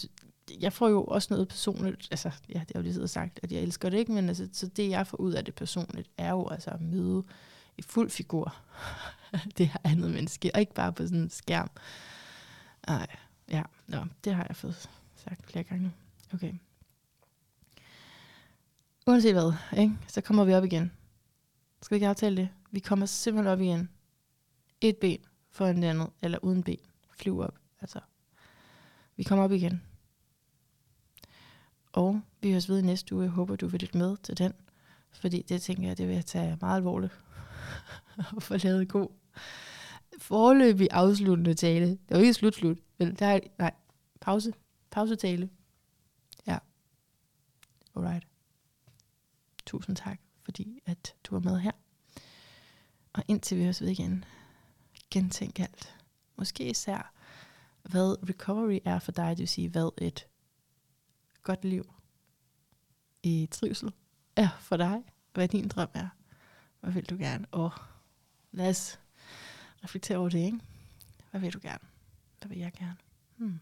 jeg får jo også noget personligt, altså ja, det har jo lige sagt, at jeg elsker det ikke, men altså, så det jeg får ud af det personligt, er jo altså at møde i fuld figur det her andet menneske, og ikke bare på sådan en skærm. Nej, ja, nå, det har jeg fået sagt flere gange nu. Okay. Uanset hvad, ikke? så kommer vi op igen. Skal vi ikke aftale det? Vi kommer simpelthen op igen. Et ben for en andet, eller uden ben. Flyv op. Altså. Vi kommer op igen. Og vi høres ved næste uge. Jeg håber, du vil lytte med til den. Fordi det tænker jeg, det vil jeg tage meget alvorligt. og få lavet god forløbig afsluttende tale. Det var ikke slut, slut. Men der er, nej, pause. Pausetale. Ja. Alright. Tusind tak, fordi at du var med her. Og indtil vi høres ved igen, gentænk alt. Måske især, hvad recovery er for dig, det vil sige, hvad et godt liv i trivsel er for dig, hvad din drøm er. Hvad vil du gerne? Og lad os reflektere over det, ikke? Hvad vil du gerne? Hvad vil jeg gerne? Hmm.